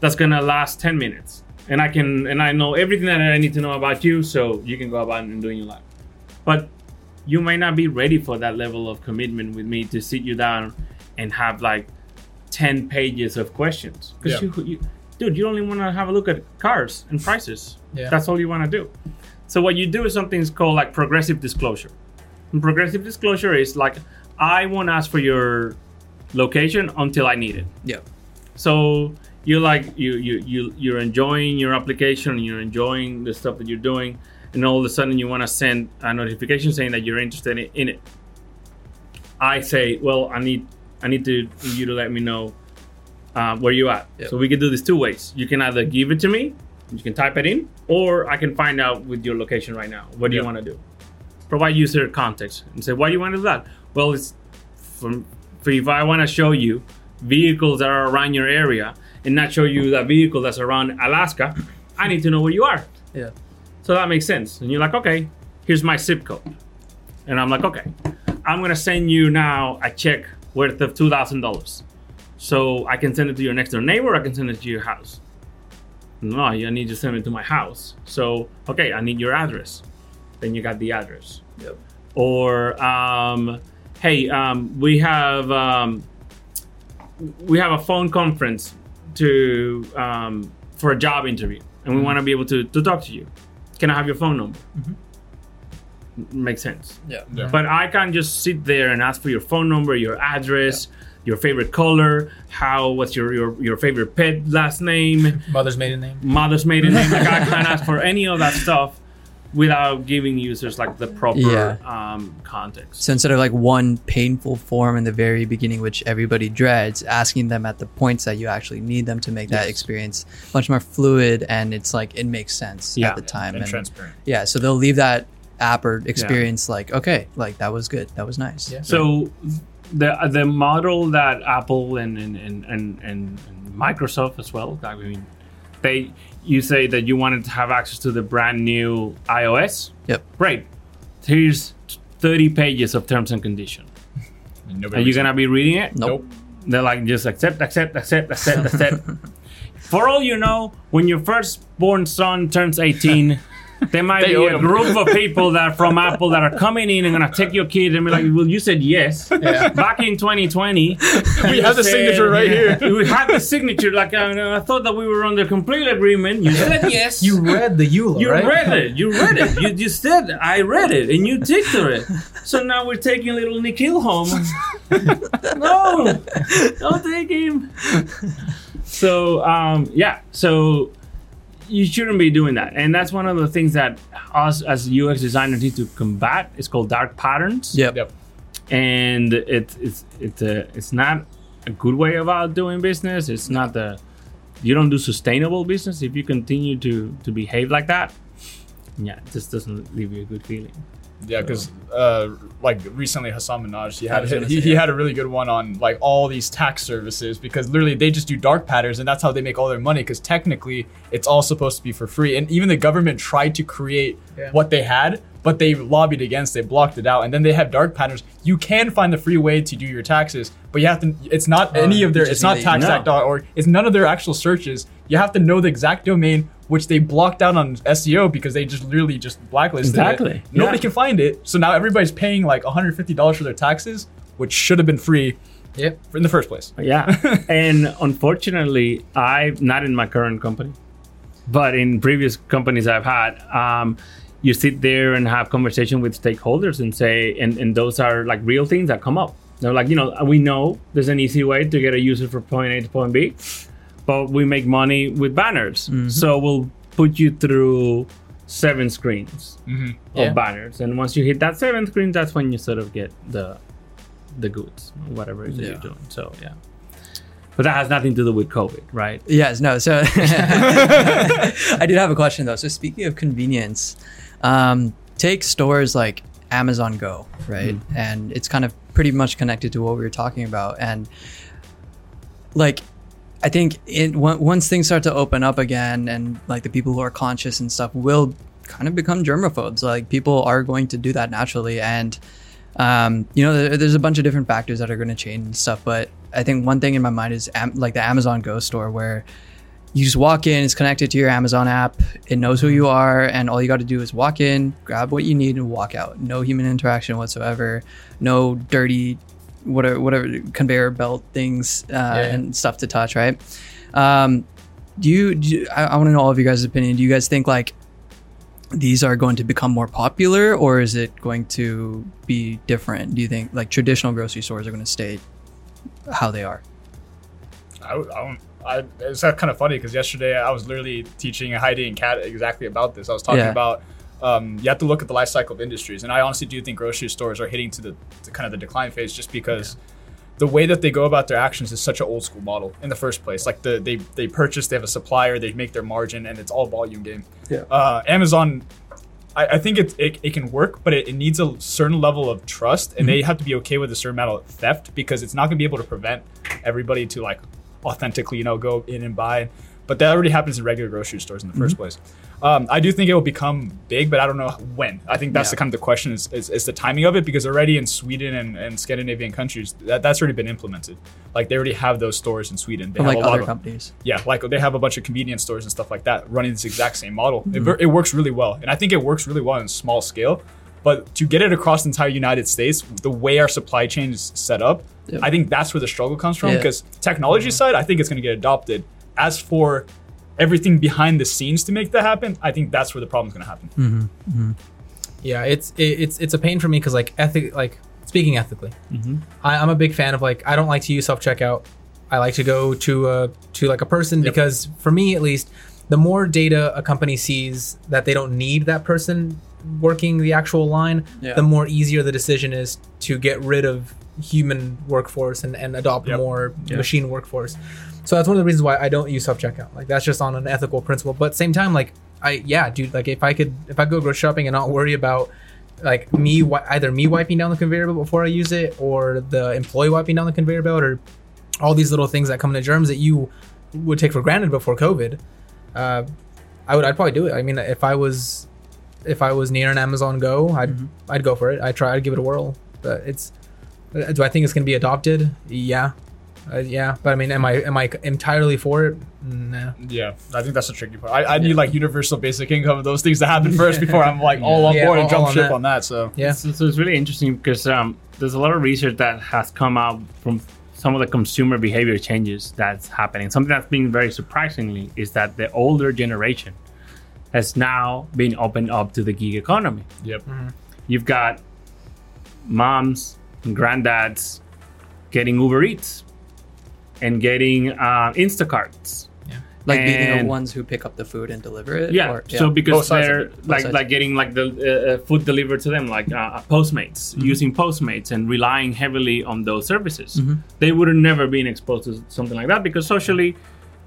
that's gonna last 10 minutes, and I can and I know everything that I need to know about you, so you can go about and doing your life. But you might not be ready for that level of commitment with me to sit you down and have like 10 pages of questions. Because Yeah. you, you, dude, you only want to have a look at cars and prices. Yeah. That's all you want to do. So what you do is something called like progressive disclosure. And progressive disclosure is like I won't ask for your location until I need it. Yeah. So you're like you you you you're enjoying your application, you're enjoying the stuff that you're doing, and all of a sudden you want to send a notification saying that you're interested in- it. I say, well, I need I need to you to let me know uh, where you at. Yep. So we can do this two ways. You can either give it to me, you can type it in, or I can find out with your location right now. What do you want to do? Provide user context and say, why do you want to do that? Well, it's from for if I want to show you vehicles that are around your area and not show you that vehicle that's around Alaska, I need to know where you are. Yeah. So that makes sense. And you're like, okay, here's my zip code. And I'm like, okay, I'm gonna send you now a check worth of two thousand dollars. So I can send it to your next door neighbor, I can send it to your house. No, I need to send it to my house. So okay, I need your address. Then you got the address. Yep. Or um, hey, um, we have um, we have a phone conference to um, for a job interview, and we want to be able to, to talk to you. Can I have your phone number? M- Makes sense. Yeah. Yeah. But I can't just sit there and ask for your phone number, your address, your favorite color, how what's your, your your favorite pet last name, mother's maiden name. mother's maiden name. Like I can't ask for any of that stuff without giving users like the proper Yeah. um, context. So instead of like one painful form in the very beginning, which everybody dreads, asking them at the points that you actually need them to make that Yes. experience much more fluid and it's like it makes sense Yeah. at the time. and transparent. yeah, so they'll leave that app or experience like, okay, like that was good. That was nice. Yeah. So the the model that Apple and and, and, and, and Microsoft as well, I mean, they you say that you wanted to have access to the brand new iOS. Yep. Great. Here's 30 pages of terms and conditions. And Are you gonna be reading it? Nope. They're like just accept, accept, accept, accept, accept. For all you know, when your firstborn son turns 18, there might They be a him. group of people that from Apple that are coming in and gonna take your kid and be like, "Well, you said yes back in 2020. We have the signature right here. We had the signature. Like I, I thought that we were under complete agreement. You said yes. You read the EULA, You right? read it. You read it. You, you said I read it, and you ticked to it. So now we're taking little Nikhil home. no, don't take him. so um, yeah, so you shouldn't be doing that, and that's one of the things that us as UX designers need to combat. It's called dark patterns. Yep. Yep. and it's it's it's a it's not a good way about doing business. It's not the you don't do sustainable business if you continue to to behave like that. Yeah, it just doesn't leave you a good feeling. Yeah, because uh, like recently Hasan Minhaj, he had he, he had a really good one on like all these tax services because literally they just do dark patterns and that's how they make all their money because technically it's all supposed to be for free. And even the government tried to create Yeah. what they had but they lobbied against they blocked it out and then they have dark patterns you can find the free way to do your taxes but you have to it's not any of their it's just not need to- taxact.org it's none of their actual searches you have to know the exact domain which they blocked out on SEO because they just literally just blacklisted Exactly, it. Nobody yeah. can find it. So now everybody's paying like $150 for their taxes, which should have been free Yep. in the first place. Yeah, and unfortunately, I not in my current company, but in previous companies I've had, um, you sit there and have conversation with stakeholders and say, and, and those are like real things that come up. They're like, you know, we know there's an easy way to get a user from point A to point B, but we make money with banners, mm-hmm. so we'll put you through seven screens mm-hmm. of Yeah. banners, and once you hit that seventh screen, that's when you sort of get the the goods, whatever it is Yeah. you're doing. So yeah. But that has nothing to do with COVID, right? Yes, no. So I did have a question though. So speaking of convenience, um, take stores like Amazon Go, right? And it's kind of pretty much connected to what we were talking about. And like, I think it, on- once things start to open up again, and like the people who are conscious and stuff will kind of become germaphobes. Like people are going to do that naturally, and um, you know, there, there's a bunch of different factors that are going to change and stuff. But I think one thing in my mind is am- like the Amazon Go store where you just walk in, it's connected to your Amazon app, it knows who you are, and all you got to do is walk in, grab what you need, and walk out. No human interaction whatsoever, no dirty, whatever, whatever conveyor belt things uh, and stuff to touch, right? Um, do you, do you I, I want to know all of you guys' opinion. Do you guys think like these are going to become more popular, or is it going to be different? Do you think like traditional grocery stores are going to stay how they are? I, I don't. I, it's kind of funny because yesterday I was literally teaching Heidi and Kat exactly about this. I was talking Yeah. about um, you have to look at the life cycle of industries, and I honestly do think grocery stores are hitting to the to kind of the decline phase just because the way that they go about their actions is such an old school model in the first place. Like the they they purchase, they have a supplier, they make their margin, and it's all volume game. Yeah. Uh, Amazon. I, think it, it, it can work, but it, it needs a certain level of trust, and they have to be okay with a certain amount of theft because it's not going to be able to prevent everybody to like authentically, you know, go in and buy. But that already happens in regular grocery stores in the 1st place. Um, I do think it will become big, but I don't know when. I think that's Yeah. the kind of the question is, is, is the timing of it because already in Sweden and, and Scandinavian countries that, that's already been implemented. Like they already have those stores in Sweden. They have like a lot other of companies. Yeah, like they have a bunch of convenience stores and stuff like that running this exact same model. It, Mm-hmm. ver- it works really well, and I think it works really well in small scale. But to get it across the entire United States, the way our supply chain is set up, Yeah. I think that's where the struggle comes from. Yeah. Because technology mm-hmm. side, I think it's going to get adopted. As for everything behind the scenes to make that happen, I think that's where the problem's going to happen. Mm-hmm. mm-hmm. Yeah, it's it, it's it's a pain for me because like ethic like speaking ethically, mm-hmm. I, I'm a big fan of like I don't like to use self checkout. I like to go to a to like a person Yep. because for me at least, the more data a company sees that they don't need that person working the actual line, Yeah. the more easier the decision is to get rid of human workforce and, and adopt Yep. more Yeah. machine workforce. So that's one of the reasons why I don't use self checkout. Like that's just on an ethical principle. But same time, like I yeah, dude, like if I could if I go grocery shopping and not worry about like me either me wiping down the conveyor belt before I use it or the employee wiping down the conveyor belt or all these little things that come into germs that you would take for granted before COVID, uh, I would I'd probably do it. I mean, if I was if I was near an Amazon Go, I'd I'd go for it. I'd try. I'd give it a whirl. But it's do I think it's gonna be adopted? Yeah, uh, yeah. But I mean, am I am I entirely for it? Nah. Yeah, I think that's the tricky part. I, I need like universal basic income and those things to happen first before I'm like all on Yeah, board and jump on ship that. on that. So Yeah. So, so it's really interesting because um, there's a lot of research that has come out from some of the consumer behavior changes that's happening. Something that's been very surprisingly is that the older generation has now been opened up to the gig economy. yep, You've got moms and granddads getting Uber Eats and getting uh, Instacarts. like being the ones who pick up the food and deliver it. Yeah, or- so because they're like sides. like getting like the uh, uh, food delivered to them, like uh, Postmates, Mm-hmm. using Postmates and relying heavily on those services. They would have never been exposed to something like that because socially,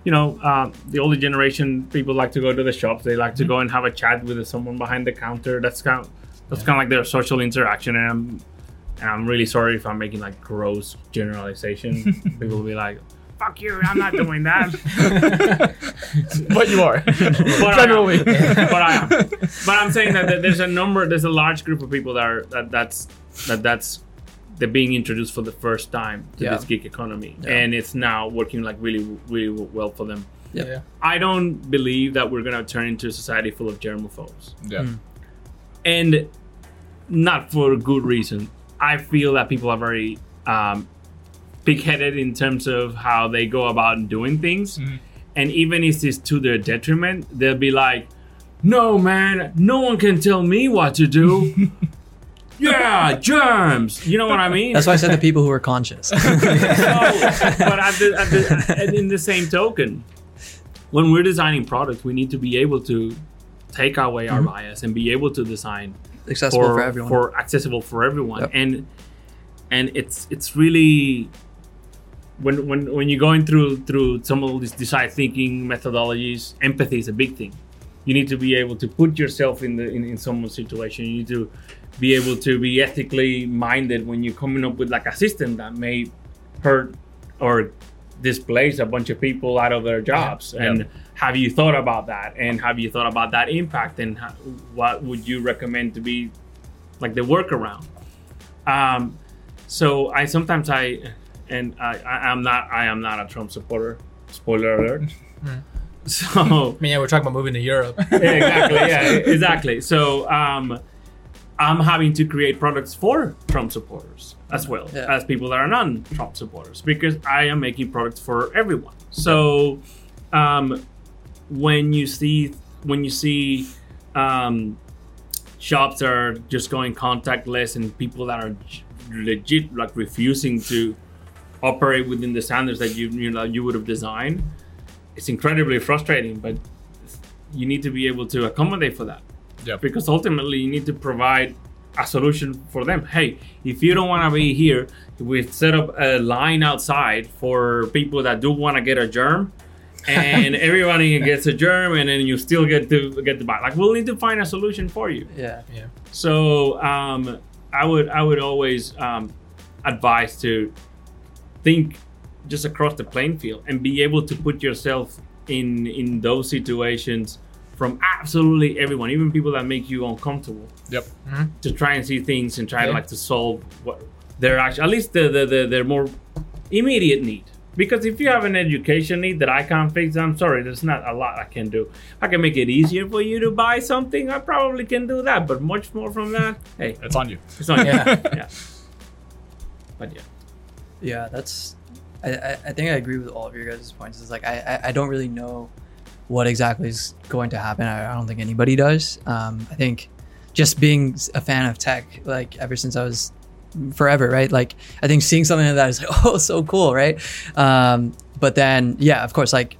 you know, uh, the older generation people like to go to the shops. They like to Mm-hmm. go and have a chat with someone behind the counter. That's kind of that's kind of like their social interaction. And I'm and I'm really sorry if I'm making like gross generalization. people will be like. Fuck you! I'm not doing that. but you are But generally. I am. but I am. But I'm saying that th- there's a number, there's a large group of people that are that that's that that's they're being introduced for the first time to Yeah. this gig economy, Yeah. and it's now working like really really well for them. Yeah. Yeah. I don't believe that we're gonna turn into a society full of germophobes, Yeah. Hmm. and not for a good reason. I feel that people are very um, pig-headed in terms of how they go about doing things, and even if it's to their detriment, they'll be like, "No, man, no one can tell me what to do." yeah, germs. You know what I mean? That's why I said the people who are conscious. So, but at the, at the, and in the same token, when we're designing products, we need to be able to take away our bias and be able to design Accessible for, for, everyone. for accessible for everyone. Yep. And and it's it's really when when when you're going through through some of these design thinking methodologies, empathy is a big thing. You need to be able to put yourself in the in, in someone's situation. You need to be able to be ethically minded when you're coming up with like a system that may hurt or displace a bunch of people out of their jobs. Yeah. And have you thought about that? And have you thought about that impact? And how, what would you recommend to be like the workaround? Um, so I sometimes I and I, I I'm not I am not a Trump supporter. Spoiler alert. So I mean, yeah, we're talking about moving to Europe. yeah, exactly. Yeah, exactly. So um, I'm having to create products for Trump supporters as well Yeah. as people that are non-Trump supporters because I am making products for everyone. So um, when you see when you see um, shops that are just going contactless and people that are legit like refusing to operate within the standards that you you know you would have designed it's incredibly frustrating but you need to be able to accommodate for that Yep. because ultimately you need to provide a solution for them hey if you don't want to be here we've set up a line outside for people that do want to get a germ and everybody gets a germ and then you still get to get the buy like we'll need to find a solution for you yeah. yeah. so um, I would I would always um, advise to think just across the playing field and be able to put yourself in in those situations from absolutely everyone, even people that make you uncomfortable, Yep. Mm-hmm. to try and see things and try Yeah. like to solve what their actually at least the the, the their more immediate need. Because if you have an education need that I can't fix, I'm sorry, there's not a lot I can do. I can make it easier for you to buy something. I probably can do that, but much more from that, hey, It's on you. it's not Yeah. yeah. But yeah. Yeah, that's. I, I, I think I agree with all of your guys' points. It's like I, I, I don't really know what exactly is going to happen. I, I don't think anybody does. Um, I think just being a fan of tech, like ever since I was forever, right? Like I think seeing something like that is like, oh, so cool, right? Um, but then, yeah, of course, like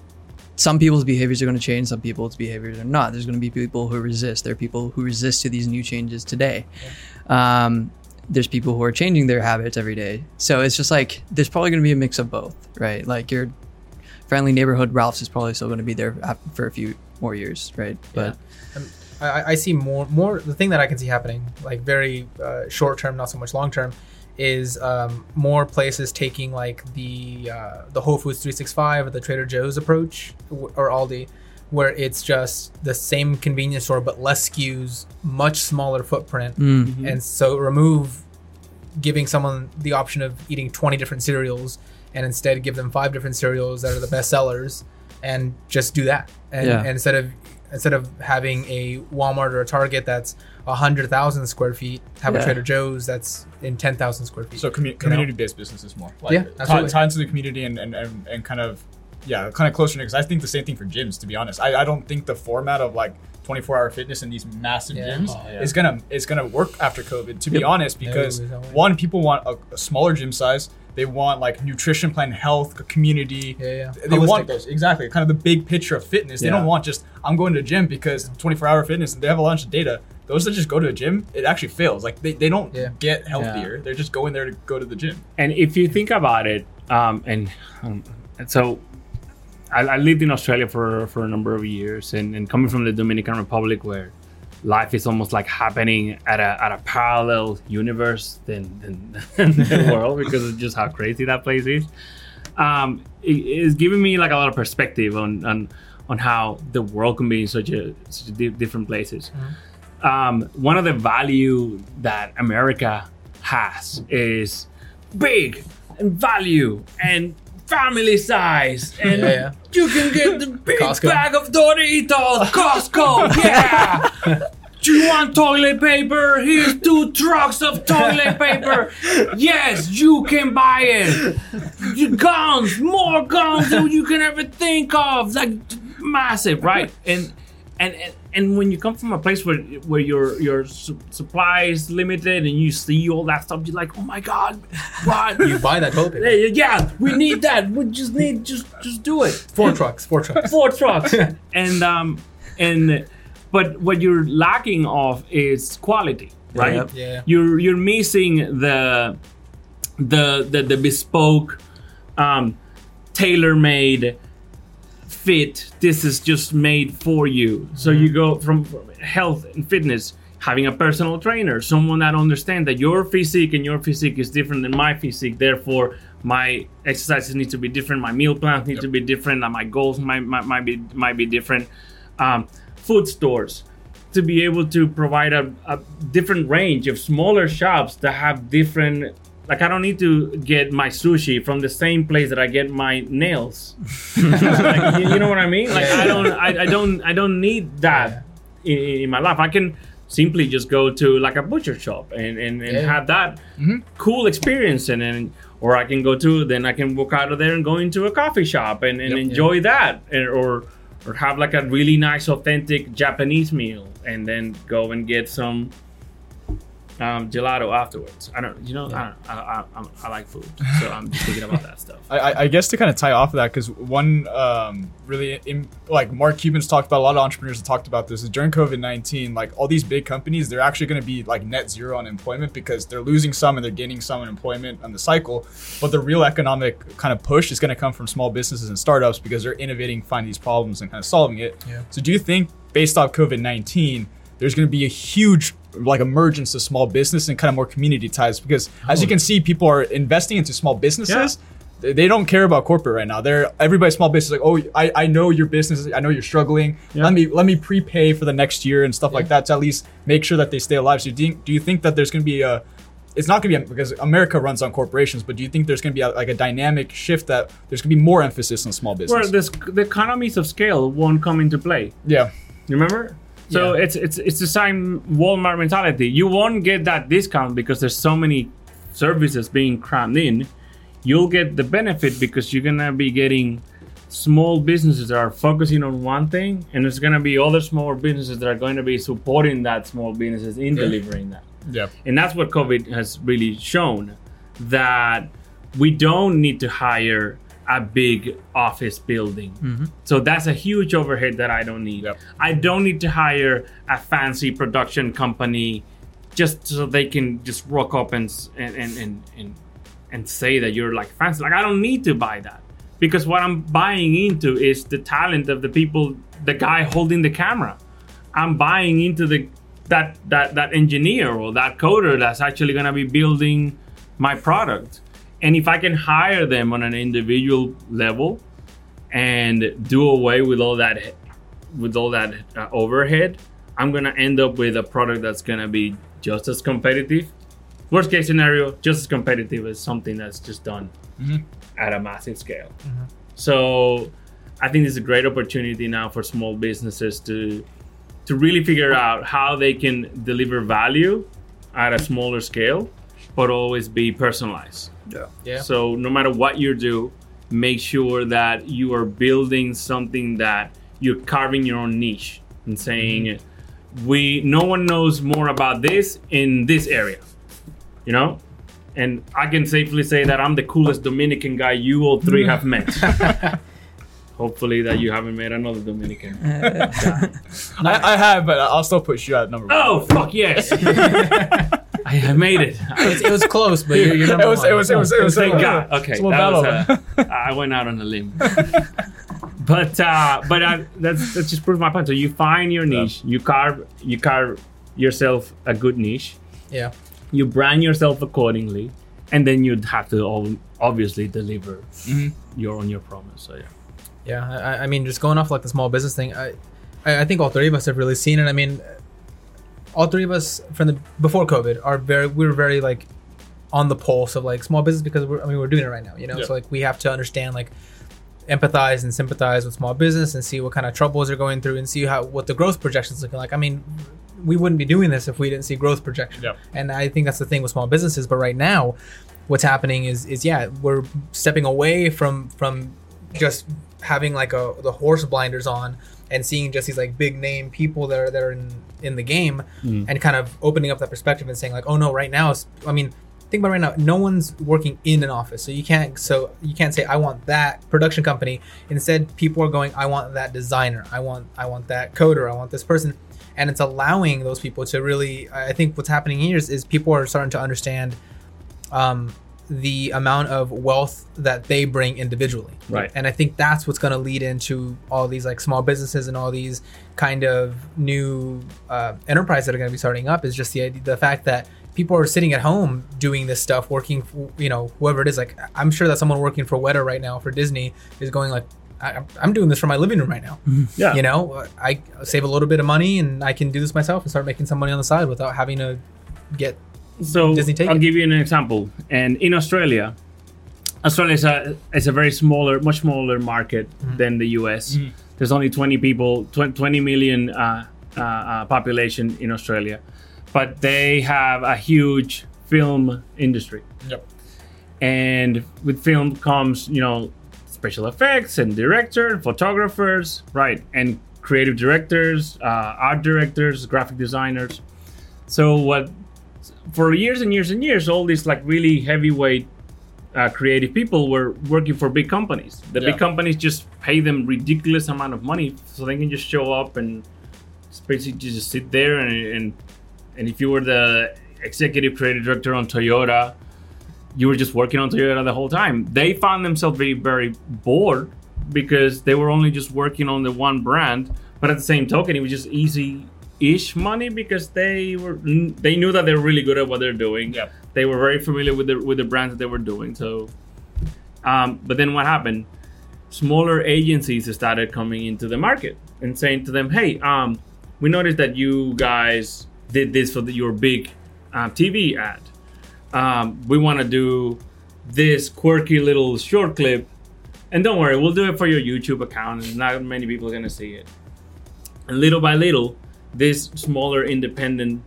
some people's behaviors are going to change, some people's behaviors are not. There's going to be people who resist. There are people who resist to these new changes today. Um, there's people who are changing their habits every day. So it's just like there's probably going to be a mix of both, right? Like your friendly neighborhood Ralph's is probably still going to be there for a few more years, right? But I, I see more more the thing that I can see happening, like very uh, short term, not so much long term, is um, more places taking like the uh, the Whole Foods 365 or the Trader Joe's approach or Aldi, where it's just the same convenience store but less SKUs, much smaller footprint, Mm. and so remove giving someone the option of eating 20 different cereals and instead give them five different cereals that are the best sellers and just do that and, Yeah. and instead of instead of having a walmart or a target that's 100000 square feet have Yeah. a trader joe's that's in 10000 square feet So commu- community-based businesses more. Like, Yeah, tie, absolutely. tie into the community and, and, and, and kind of yeah, kind of closer because I think the same thing for gyms. To be honest, I, I don't think the format of like 24-hour fitness in these massive Yeah. gyms Oh, yeah. is gonna is gonna work after COVID. To be honest, because it was that way. one, people want a, a smaller gym size They want like nutrition plan, health, community. Yeah, yeah. They want Holistic. those exactly, kind of the big picture of fitness. They Yeah. don't want just I'm going to the gym because 24 hour fitness and they have a bunch of data. Those that just go to a gym, it actually fails. Like they, they don't Yeah. get healthier. They're just going there to go to the gym. And if you think about it, um, and um, and so I, I lived in Australia for, for a number of years, and, and coming from the Dominican Republic, where life is almost like happening at a, at a parallel universe than, than, than the world because of just how crazy that place is. Um, it, it's giving me like a lot of perspective on, on on how the world can be in such a such a di- different places. Um, one of the value that America has is big and value and family size and Yeah, yeah. you can get the big Costco. bag of Doritos. Costco yeah. Do you want toilet paper? Here's two trucks of toilet paper. Yes you can buy it. You- guns more guns than you can ever think of. Like massive right? And and, and and when you come from a place where where your your su- supply is limited and you see all that stuff, you're like, oh my god, what? You buy that toilet paper. yeah, yeah, we need that. We just need just just do it. Four trucks. Four trucks. Four trucks, and um, and but what you're lacking of is quality, right? Yep. Yeah. You're you're missing the the the, the bespoke, um, tailor made fit. This is just made for you. So you go from from health and fitness. Having a personal trainer, someone that understands that your physique and your physique is different than my physique. Therefore, my exercises need to be different. My meal plans need to be different. And my goals might, might, might be might be different. Um, food stores to be able to provide a, a different range of smaller shops that have different like I don't need to get my sushi from the same place that I get my nails. like, you, you know what I mean? Like I don't I, I don't I don't need that in, in my life. I can simply just go to like a butcher shop and, and, and Yeah. have that mm-hmm. cool experience and then or I can go to then I can walk out of there and go into a coffee shop and, and Yep. enjoy that and, or or have like a really nice authentic Japanese meal and then go and get some um, gelato afterwards. I don't, you know, I, don't, I, I, I'm- I like food, so I'm just thinking about that stuff. I, I- I guess to kind of tie off of that, because one um, really, in, like Mark Cuban's talked about, a lot of entrepreneurs have talked about this, is during COVID 19, like all these big companies, they're actually going to be like net zero on employment because they're losing some and they're gaining some in employment on the cycle. But the real economic kind of push is going to come from small businesses and startups because they're innovating, finding these problems, and kind of solving it. Yeah. So, do you think, based off COVID 19, there's going to be a huge like emergence of small business and kind of more community ties because as you can see people are investing into small businesses they they don't care about corporate right now. They're everybody's small business like, oh, I, I know your business. I know you're struggling. Let me let me prepay for the next year and stuff like that to at least make sure that they stay alive. So do you, do you think that there's going to be a it's not going to be because America runs on corporations, but do you think there's going to be a, like a dynamic shift that there's going to be more emphasis on small business? Where this, the economies of scale won't come into play. yeah, You remember? So Yeah. it's it's it's the same Walmart mentality. You won't get that discount because there's so many services being crammed in. You'll get the benefit because you're gonna be getting small businesses that are focusing on one thing, and there's gonna be other small businesses that are going to be supporting that small businesses in delivering that. yeah, And that's what COVID has really shown that we don't need to hire a big office building. Mm-hmm. So that's a huge overhead that I don't need. Yep. I don't need to hire a fancy production company just so they can just rock up and and and and, and, and say that you're like fancy. Like I don't need to buy that because what I'm buying into is the talent of the people, the guy holding the camera. I'm buying into the that that that engineer or that coder that's actually going to be building my product. And if I can hire them on an individual level and do away with all that with all that uh, overhead, I'm going to end up with a product that's going to be just as competitive. Worst case scenario, just as competitive as something that's just done at a massive scale. So I think it's a great opportunity now for small businesses to to really figure out how they can deliver value at a smaller scale, but always be personalized. Yeah. Yeah. So no matter what you do, make sure that you are building something that you're carving your own niche and saying, mm-hmm. we no one knows more about this in this area, you know, and I can safely say that I'm the coolest Dominican guy you all three have met. Hopefully that you haven't met another Dominican. I, I have, but I'll still put you at number oh, one. Oh fuck yes! I have made it. It, it was close, but you're, you're number It was, one. it was, it was, it was, Thank God. Okay, it's that was, uh, I went out on a limb. but uh, but uh, that's that just proves my point. So you find your niche, you carve you carve yourself a good niche, yeah. you brand yourself accordingly, and then you'd have to obviously deliver your on your promise. So yeah. Yeah, I, I mean, just going off like the small business thing, I, I I think all three of us have really seen it. I mean, all three of us from the before COVID are very we were very like on the pulse of like small business because we're I mean we're doing it right now, you know. Yeah. So like we have to understand like empathize and sympathize with small business and see what kind of troubles they're going through and see how what the growth projections looking like. I mean, we wouldn't be doing this if we didn't see growth projections. Yep. And I think that's the thing with small businesses. But right now, what's happening is is yeah, we're stepping away from from just having like a the horse blinders on and seeing just these like big name people that are that are in in the game and kind of opening up that perspective and saying like, oh no, right now, I mean. Think about right now. No one's working in an office, so you can't. So you can't say I want that production company. Instead, people are going. I want that designer. I want. I want that coder. I want this person and it's allowing those people to really i think what's happening here is, is people are starting to understand um, the amount of wealth that they bring individually Right. and i think that's what's going to lead into all these like small businesses and all these kind of new uh, enterprise that are going to be starting up is just the idea, the fact that people are sitting at home doing this stuff working for, you know whoever it is like i'm sure that someone working for weta right now for disney is going like I, i'm doing this for my living room right now Yeah. you know i save a little bit of money and i can do this myself and start making some money on the side without having to get So I'll it. give you an example. And in Australia, Australia is a is a very smaller, much smaller market Mm-hmm. than the US. There's only 20 people, 20, 20 million uh, uh, uh, population in Australia, but they have a huge film industry. Yep. And with film comes, you know, special effects and director, photographers, right, and creative directors, uh, art directors, graphic designers. So what for years and years and years, all these like really heavyweight uh, creative people were working for big companies. The Yeah. big companies just pay them ridiculous amount of money so they can just show up and basically just sit there and and, and if you were the executive creative director on Toyota, you were just working on Toyota the whole time. They found themselves very very bored because they were only just working on the one brand, but at the same token, it was just easy ish money because they were they knew that they're really good at what they're doing. Yep. They were very familiar with the with the brands that they were doing. So, um, but then what happened? Smaller agencies started coming into the market and saying to them, "Hey, um, we noticed that you guys did this for the, your big uh, TV ad. Um, we want to do this quirky little short clip, and don't worry, we'll do it for your YouTube account. And not many people are gonna see it." And little by little, these smaller independent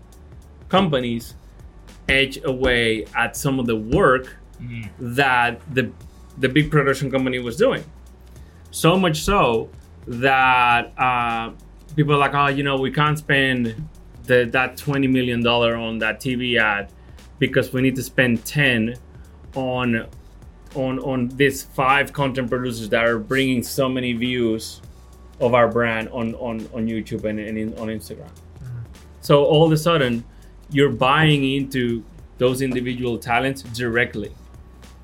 companies edge away at some of the work that the the big production company was doing. So much so that uh, people are like, oh, you know, we can't spend the, that twenty million dollar on that TV ad because we need to spend ten on on on these five content producers that are bringing so many views of our brand on on on YouTube and, and in, on Instagram. So all of a sudden, you're buying into those individual talents directly.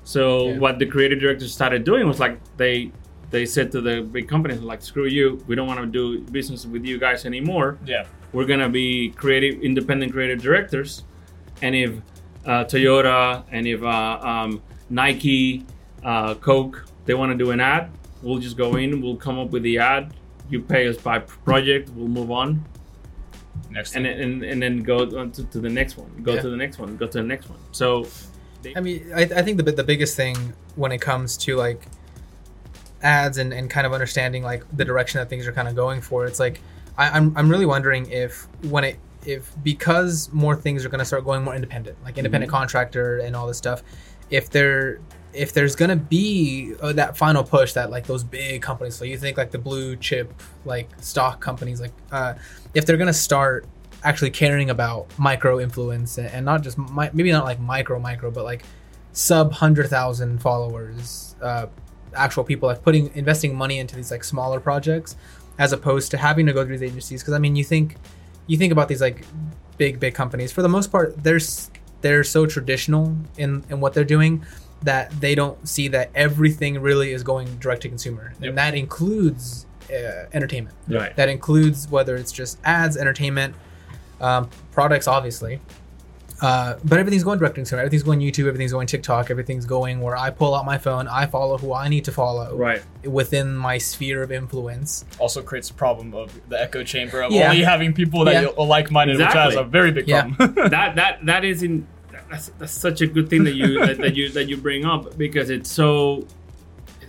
So Yeah. what the creative directors started doing was like they they said to the big companies like screw you, we don't want to do business with you guys anymore. Yeah. We're gonna be creative, independent creative directors, and if uh, Toyota and if uh, um, Nike, uh, Coke, they want to do an ad, we'll just go in, we'll come up with the ad. You pay us by project, we'll move on, Next. and then- and, and then go on to, to the next one, go Yeah. to the next one, go to the next one. So I mean, I, I think the the biggest thing when it comes to like ads and, and kind of understanding like the direction that things are kind of going for, it's like I, I'm I'm really wondering if when it if because more things are going to start going more independent, like independent mm-hmm. contractor and all this stuff, if there if there's to be uh, that final push that like those big companies, so you think like the blue chip like stock companies, like uh, if they're to start actually caring about micro influence and, and not just mi- maybe not like micro micro but like sub hundred thousand followers, uh, actual people like putting investing money into these like smaller projects, as opposed to having to go through these agencies. Because I mean, you think you think about these like big big companies for the most part they're they're so traditional in in what they're doing that they don't see that everything really is going direct to consumer Yep. and that includes uh, entertainment Right. that includes whether it's just ads entertainment um, products obviously uh, but everything's going direct to consumer everything's going youtube everything's going tiktok everything's going where i pull out my phone i follow who i need to follow Right. within my sphere of influence Also creates a problem of the echo chamber of Yeah. only having people that Yeah. you like minded, which has a very big Yeah. problem. that that that is in that's, that's such a good thing that you that, that you that you bring up because it's so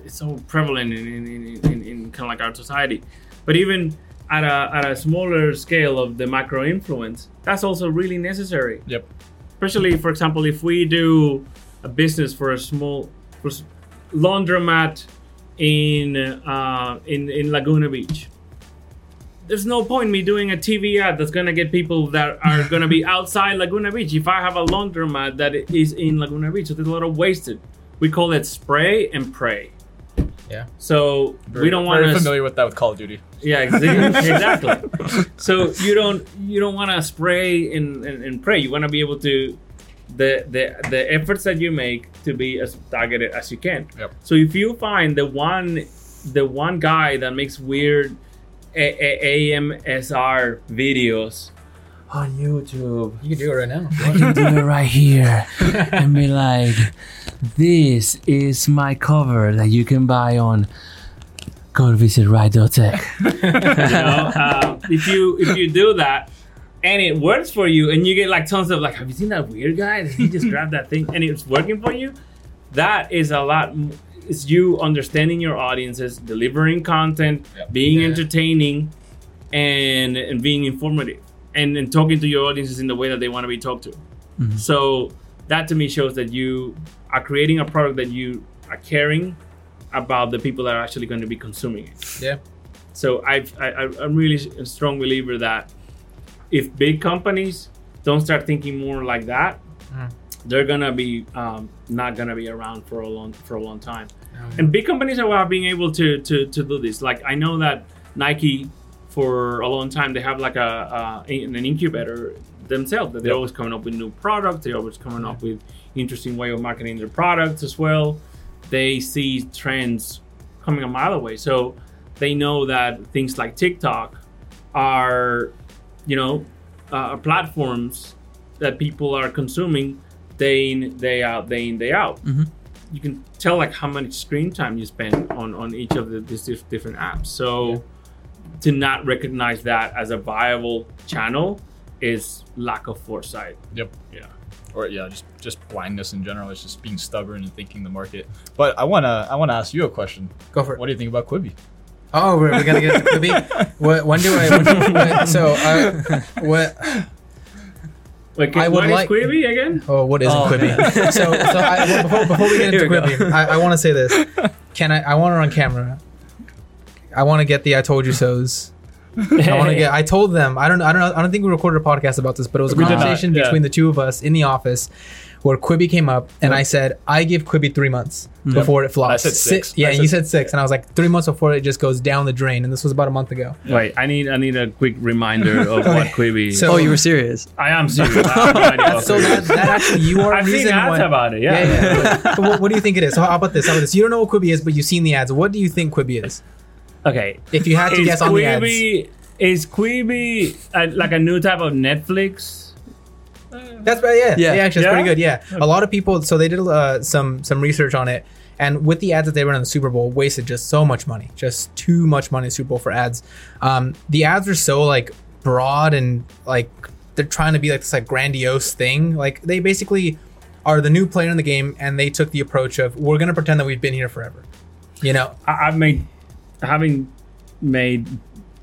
it's so prevalent in in, in, in, in kind of like our society but even at a, at a smaller scale of the macro influence that's also really necessary yep. especially for example if we do a business for a small for laundromat in uh, in in Laguna Beach. There's no point me doing a TV ad that's gonna get people that are gonna be outside Laguna Beach. If I have a laundromat that is in Laguna Beach, so there's a lot of wasted. We call it spray and pray. Yeah. So Very, we don't want to. familiar with that with Call of Duty. yeah, exa- exactly. so you don't you don't want to spray and, and, and pray. You want to be able to the the the efforts that you make to be as targeted as you can. Yep. So if you find the one the one guy that makes weird a- a- AMSR videos on YouTube, you can do it right now I can do it right here and be like, this is my cover that you can buy on go to visit right.tech. you know, uh, if you if you do that and it works for you and you get like tons of like, have you seen that weird guy? He just grabbed that thing and it's working for you. That is a lot. M- It's you understanding your audiences, delivering content, Yep. being Yeah. entertaining, and and being informative, and, and talking to your audiences in the way that they want to be talked to. So that to me shows that you are creating a product that you are caring about the people that are actually going to be consuming it. yeah So I've, I, I- I'm really a strong believer that if big companies don't start thinking more like that, Mhm. They're gonna be um, not gonna be around for a long for a long time. And big companies are being able to, to to do this. Like I know that Nike, for a long time, they have like a, a an incubator themselves. That they're Yep. always coming up with new products. They're always coming up with interesting way of marketing their products as well. They see trends coming a mile away, so they know that things like TikTok are, you know, uh, platforms that people are consuming day in, day out, day in, day out. Mhm. You can tell like how much screen time you spend on on each of the, these different apps. So to not recognize that as a viable channel is lack of foresight. Yep. Yeah. Or yeah, just just blindness in general. It's just being stubborn and thinking the market. But I wanna I wanna ask you a question. go for it What do you think about Quibi? Oh, we're, we're gonna get to Quibi. what, when do I? When do, when, so, uh, what? Wait, I would what like- is Quibi again? Oh, what isn't Oh, Quibi? so, so I, well, before, before we get into Here we Quibi, I, I want to say this. Can I? I want to on camera. I want to get the "I told you so"s. I want to get. I told them. I don't. I don't know. I don't think we recorded a podcast about this, but it was a We did not, conversation yeah. between the two of us in the office, where Quibi came up, and I said I give Quibi three months mm-hmm. before it flops. I said six. Yeah, I and you said said six, and I was like three months before it just goes down the drain, and this was about a month ago. Wait, I need I need a quick reminder of what Quibi. So- oh, you were serious. I am serious. I have no idea So Quibi that, is. that actually you are I've the seen reason ads why. about it. Yeah. Yeah, yeah. but, but what, what do you think it is? So how about this? How about this? You don't know what Quibi is, but you've seen the ads. What do you think Quibi is? Okay. If you had to Is guess on the ads. Is Quibi uh, like a new type of Netflix? That's right. Yeah, yeah, Yeah. actually, that's Yeah? pretty good. Yeah, a lot of people. So they did uh, some some research on it, and with the ads that they run in the Super Bowl, wasted just so much money, just too much money in the Super Bowl for ads. Um, the ads are so like broad and like they're trying to be like this like grandiose thing. Like they basically are the new player in the game, and they took the approach of we're gonna pretend that we've been here forever. You know, I, I've made having made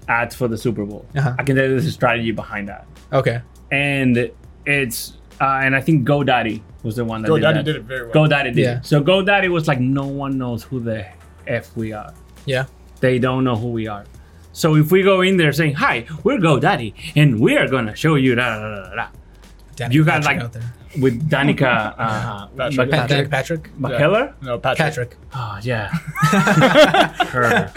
ads for the Super Bowl. Uh-huh. I can tell you there's a strategy behind that, okay. and it's uh, and I think GoDaddy was the one that did GoDaddy that. did it very well. GoDaddy did Yeah. it. So GoDaddy was like, no one knows who the f we are. Yeah. They don't know who we are. So if we go in there saying, "Hi, we're GoDaddy, and we are gonna show you," da da da da, da You got, Patrick like- out there. With Danica uh, Patrick. Mc- Patrick. Patrick. McKellar. No, Patrick. Patrick. Oh yeah. Her.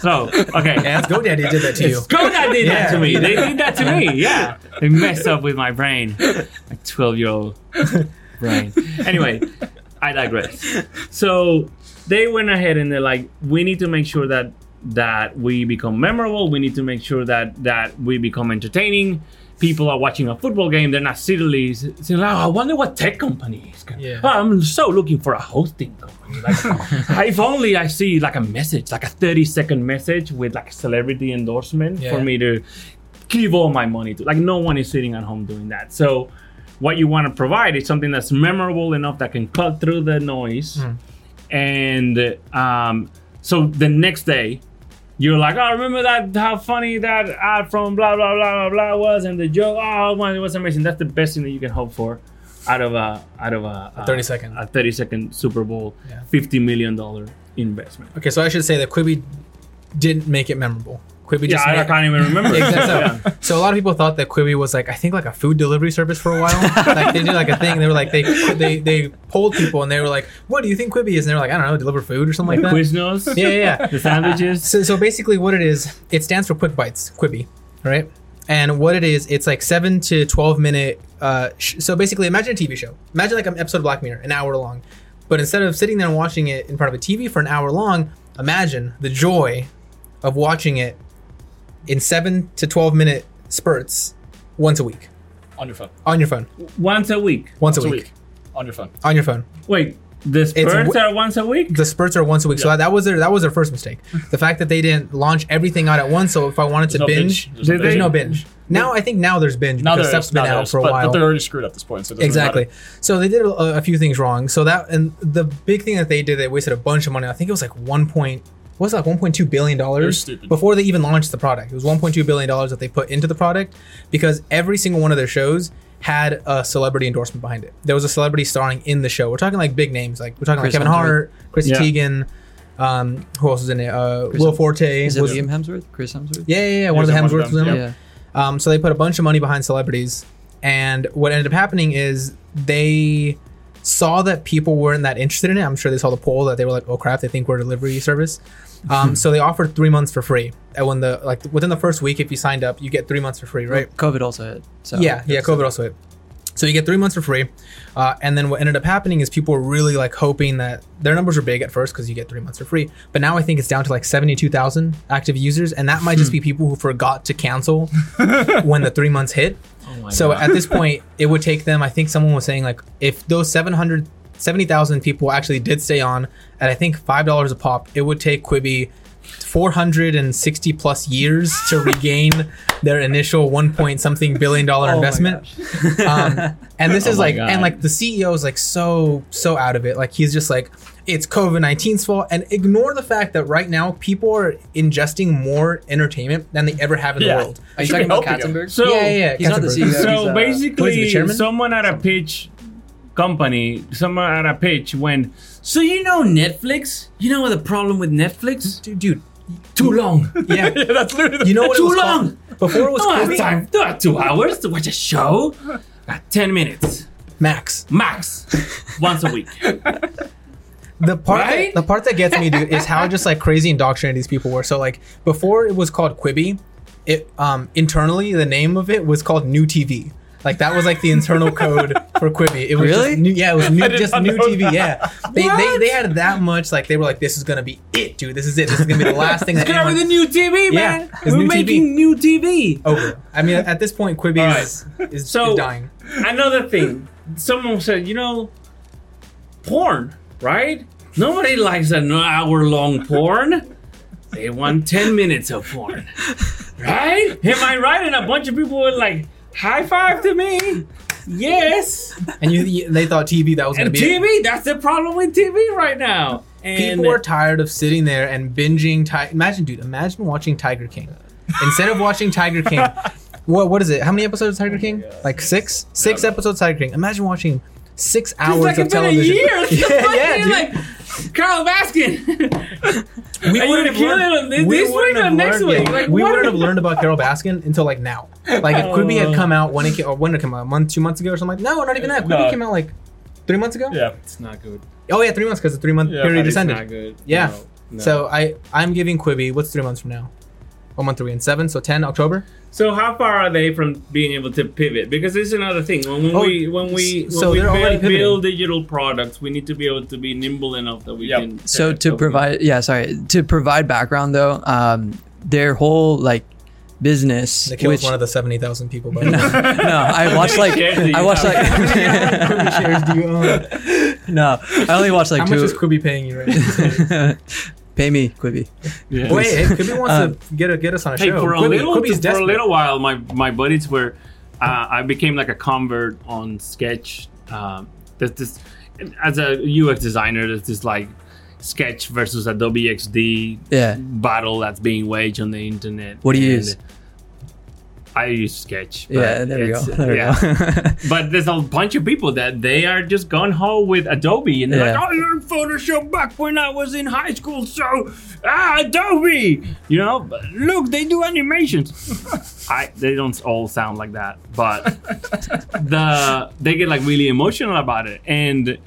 So okay. Yeah, it's GoDaddy did that to you. GoDaddy did that to me. They did that to me. Yeah. They messed up with my brain. My 12 year old brain. Anyway, I digress. So they went ahead and they're like, we need to make sure that that we become memorable. We need to make sure that that we become entertaining. People are watching a football game. They're not silly saying, "Oh, I wonder what tech company is." Gonna. Yeah. Oh, I'm so looking for a hosting company. Like, if only I see like a message, like a 30 second message with like a celebrity endorsement for me to give all my money to. Like no one is sitting at home doing that. So what you want to provide is something that's memorable enough that can cut through the noise. Hmm. And um, so the next day, you're like, oh, remember that how funny that ad from blah blah blah blah blah was, and the joke. Oh man, it was amazing. That's the best thing that you can hope for out of a out of a, a 30 second. a 30 second Super Bowl, Yeah. 50 million dollar investment. Okay, so I should say that Quibi didn't make it memorable. Quibi Yeah, just I, I made, can't even remember. Exactly. Yeah. So a lot of people thought that Quibi was like I think like a food delivery service for a while. like they did like a thing. They were like they they they polled people and they were like, "What do you think Quibi is?" And they were like, "I don't know, deliver food or something like that." Quiznos, Yeah, yeah, yeah. the sandwiches. So, so basically, what it is, it stands for Quick Bites, Quibi, right? And what it is, it's like seven to twelve minute. Uh, sh- so basically, imagine a TV show. Imagine like an episode of Black Mirror, an hour long. But instead of sitting there and watching it in front of a TV for an hour long, imagine the joy of watching it in seven to twelve minute spurts once a week On your phone. on your phone. Once a week. Once, Once a, a week. week. On your phone. on your phone. Wait, the spurts w- are once a week? The spurts are once a week. So that was their that was their first mistake. The fact that they didn't launch everything out at once. So if I wanted to There's no binge, binge. There's Did no they- There's binge. no binge. Now I think now there's binge Now because there stuff's is, been now there out is, for a but, while. But they're already screwed at this point. So it doesn't exactly. matter. So they did a, a few things wrong. So that and the big thing that they did, they wasted a bunch of money. I think it was like one point. What Was it like 1.2 billion dollars before they even launched the product? It was 1.2 billion dollars that they put into the product because every single one of their shows had a celebrity endorsement behind it. There was a celebrity starring in the show. We're talking like big names, like we're talking Chris like Kevin Hemsworth. Hart, Chrissy Yeah. Teigen, um, who else was in it? Uh, Chris Will Hem- Forte. Is it was- Liam Hemsworth? Chris Hemsworth? yeah, yeah, yeah. One of the He was in one Hemsworths was in it. Yeah. Um, so they put a bunch of money behind celebrities, and what ended up happening is they saw that people weren't that interested in it. I'm sure they saw the poll that they were like, "Oh crap, they think we're a delivery service." Um, so they offered three months for free, and when the like within the first week, if you signed up, you get three months for free, right? COVID also hit. So yeah, yeah. COVID also hit. So you get three months for free, uh, and then what ended up happening is people were really like hoping that their numbers were big at first because you get three months for free. But now I think it's down to like seventy-two thousand active users, and that might just be people who forgot to cancel when the three months hit. Oh my So God. at this point, it would take them. I think someone was saying like if those 700, 70,000 people actually did stay on at I think five dollars a pop, it would take Quibi. 460 plus years to regain their initial one point something billion dollar Oh investment um, and this Oh is like God. and like the ceo is like so so out of it like he's just like it's covid-19's fault and ignore the fact that right now people are ingesting more entertainment than they ever have in Yeah. the world Are you Should talking about. Katzenberg? So- yeah yeah, yeah He's not the Katzenberg. CEO. so He's, uh, basically, he, the someone at a pitch company, someone at a pitch went, So you know Netflix? You know what the problem with Netflix? dude, dude Too long. yeah Yeah, that's literally. you know what it Too was long. called? before it was Don't have time. Don't have two hours to watch a show. Got 10 minutes. max Max. Once a week. the part Right? that, the part that gets me dude is how just like crazy indoctrinated these people were so like before it was called quibi it um internally the name of it was called new tv like that was like the internal code for quibi it was Really? just new, yeah it was new, just new tv that. yeah they, they they had that much like they were like this is gonna be it dude this is it this is gonna be the last thing that It's gonna be the new TV, man. it's We're new making new TV. over i mean at this point quibi All is, is, So- is dying Another thing, someone said, you know, porn, right? Nobody likes an hour long porn. They want 10 minutes of porn. Right? Am I right? And a bunch of people were like, high five to me. Yes. and you, you they thought tv that was gonna And be it. TV, that's the problem with TV right now. And People are tired of sitting there and binging. Ti- imagine, dude. Imagine watching Tiger King instead of watching Tiger King. What what is it? How many episodes of Tiger King? Like six, six episodes of Tiger King. Imagine watching six hours like of it's been a television. year. yeah, yeah, dude. Like, Carole Baskin. we wouldn't gonna kill it on this- we this wouldn't week or have next learned- week? yeah, Like, we wouldn't have learned about Carole Baskin until like now. Like if Quibi had oh. come out when it came, or when it come out, a month, two months ago or something. Like no, not even that. Quibi No. came out like three months ago. Yeah. It's not good. Oh yeah, three months because the three month Yeah, period but It's not good. Yeah. No, no. So I I'm giving Quibi. What's three months from now? What month are we in? Seven. So ten October. So how far are they from being able to pivot? Because this is another thing. When, when Oh, we when we when so we build, build digital products, we need to be able to be nimble enough that we Yep. can. So to Okay. provide, yeah, sorry, to provide background though, um, their whole like business, Nikhil's which one of the seventy thousand people. But no, I watched like shares do you I watched like shares do you own? no, I only watched like How two. much is Quibi paying you right now? Pay me, Quibi. Yeah. Wait, if Quibi wants Um, to get a, get us on a Hey, show. for a Quibi, little Quibi's for a little while, my my buddies were. Uh, I became like a convert on Sketch. Um, there's this as a UX designer. There's this like Sketch versus Adobe XD Yeah. battle that's being waged on the internet. What do you And use? I use Sketch. but Yeah, there we go. There yeah. go. But there's a bunch of people that they are just gone home with Adobe, and they're Yeah. like, "I learned Photoshop back when I was in high school, so ah, Adobe." You know, but look, they do animations. I they don't all sound like that, but the they get like really emotional about it, and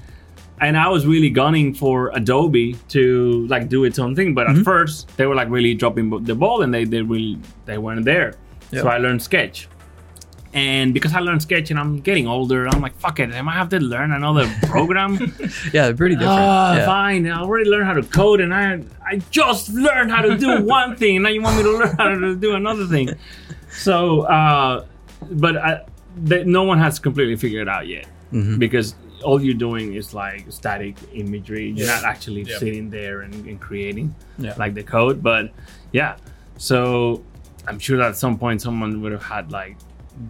and I was really gunning for Adobe to like do its own thing, but Mm-hmm. at first they were like really dropping the ball, and they they really they weren't there. So I learned Sketch. And because I learned Sketch and I'm getting older, I'm like, fuck it, am I have to learn another program? yeah, they're pretty different. Ah, yeah. fine. I already learned how to code, and I I just learned how to do one thing. and Now you want me to learn how to do another thing. So, uh, but I, they, no one has completely figured it out yet Mhm. because all you're doing is like static imagery. You're Yeah. not actually Yeah. sitting there and, and creating Yeah. like the code. But yeah, so I'm sure at some point someone would have had like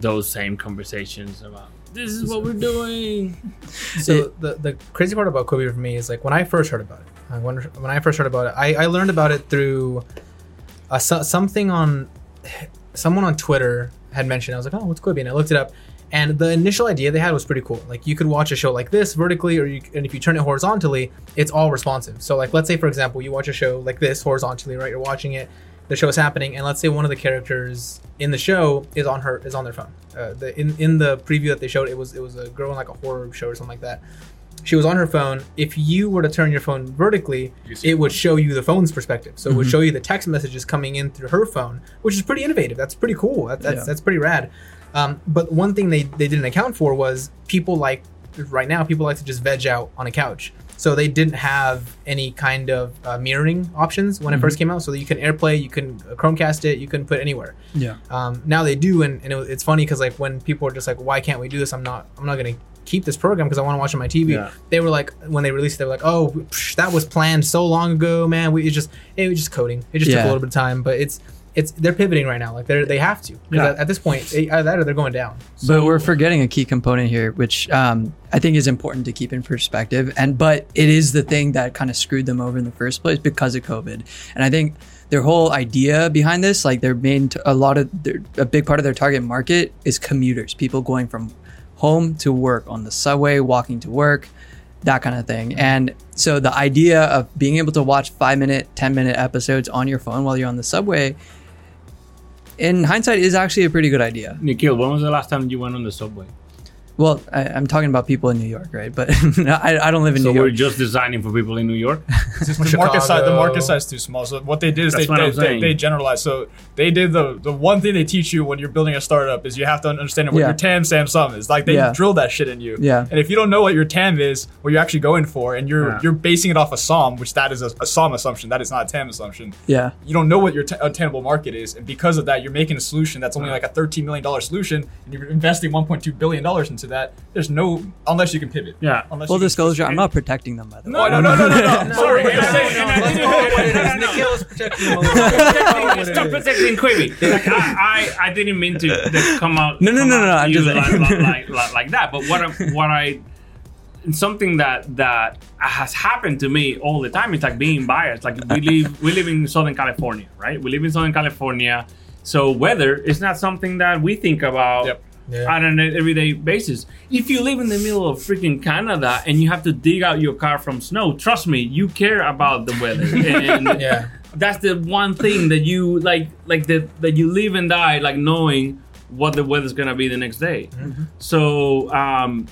those same conversations about this is what we're doing. So the, the crazy part about Quibi for me is like when I first heard about it. I wonder when I first heard about it. I, I learned about it through uh, a, something on someone on Twitter had mentioned. I was like, oh, what's Quibi? And I looked it up, and the initial idea they had was pretty cool. Like you could watch a show like this vertically, or you, and if you turn it horizontally, it's all responsive. So like let's say for example, you watch a show like this horizontally, right? You're watching it, the show is happening, and let's say one of the characters in the show is on her is on their phone. Uh, the in in the preview that they showed, it was it was a girl in like a horror show or something like that. She was on her phone. If you were to turn your phone vertically, You it would show you the phone's perspective. So it would Mhm. show you the text messages coming in through her phone, which is pretty innovative. That's pretty cool. That, that's Yeah. that's pretty rad. Um, but one thing they they didn't account for was people like right now people like to just veg out on a couch. So they didn't have any kind of uh, mirroring options when it first came out. So you can AirPlay, you can uh, Chromecast it, you can put it anywhere. Yeah. Um, now they do, and, and it, it's funny because like when people are just like, "Why can't we do this?" I'm not. I'm not gonna keep this program because I want to watch on my TV. Yeah. They were like, when they released it, they were like, "Oh, psh, that was planned so long ago, man. We it's just it was just coding. It just took a little bit of time, but it's it's they're pivoting right now. Like they they have to. Yeah. At, at this point, they, either that or they're going down. but we're forgetting a key component here, which um, I think is important to keep in perspective. And but it is the thing that kind of screwed them over in the first place because of COVID. And I think their whole idea behind this, like their main, t- a lot of their, a big part of their target market is commuters, people going from home to work on the subway, walking to work, that kind of thing. And so the idea of being able to watch five minute, ten minute episodes on your phone while you're on the subway. In hindsight, is actually a pretty good idea. Nikhil, when was the last time you went on the subway? Well, I, I'm talking about people in New York, right? But I, I don't live in So New we're York. just designing for people in New York. the market size the market size is too small. So what they did is That's they, they, I'm they, they generalized. So they did the the one thing they teach you when you're building a startup is you have to understand what Yeah. your TAM SAM SOM is. Like they Yeah. drill that shit in you. Yeah. And if you don't know what your TAM is, what you're actually going for, and you're Yeah. you're basing it off a SOM, which that is a, a SOM assumption, that is not a TAM assumption. yeah, You don't know what your t- attainable market is, and because of that, you're making a solution that's only like a 13 million dollar solution, and you're investing 1.2 billion dollars into that. There's no unless you can pivot. Yeah. Unless full you can- disclosure, I'm not protecting them by the No, way. no, no, no, no, no. Sorry. no, wait a no, second. no, And I let's didn't- call it what it no, is. no, no. Nikhil is protecting them a little bit. Stop protecting Quibi. Like, I, I, I didn't mean to, to come out. No, no, come no, out no, to I'm you just like, saying. like, like, like, like that. But what I, what I something that that has happened to me all the time is like being biased. Like we live we live in Southern California, right? We live in Southern California, so weather is not something that we think about. Yep. Yeah. on an everyday basis. If you live in the middle of freaking Canada and you have to dig out your car from snow, trust me, you care about the weather. And Yeah. that's the one thing that you like like that that you live and die like knowing what the weather's gonna be the next day. So um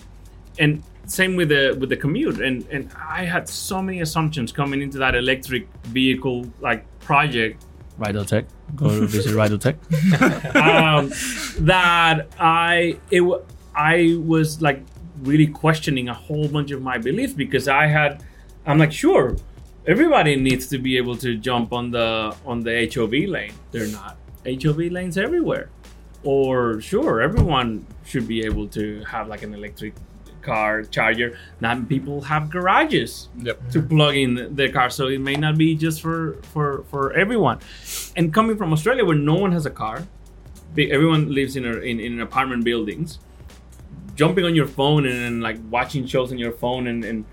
and same with the with the commute and and I had so many assumptions coming into that electric vehicle like project. Tech, go to visit Tech. um, that I it I was like really questioning a whole bunch of my beliefs because I had I'm like sure everybody needs to be able to jump on the on the HOV lane. They're not HOV lanes everywhere. Or sure, everyone should be able to have like an electric car charger. Not people have garages Yep. to plug in their car, so it may not be just for for for everyone. And coming from Australia, where no one has a car, everyone lives in a, in, in apartment buildings. Jumping on your phone and, and like watching shows on your phone and, and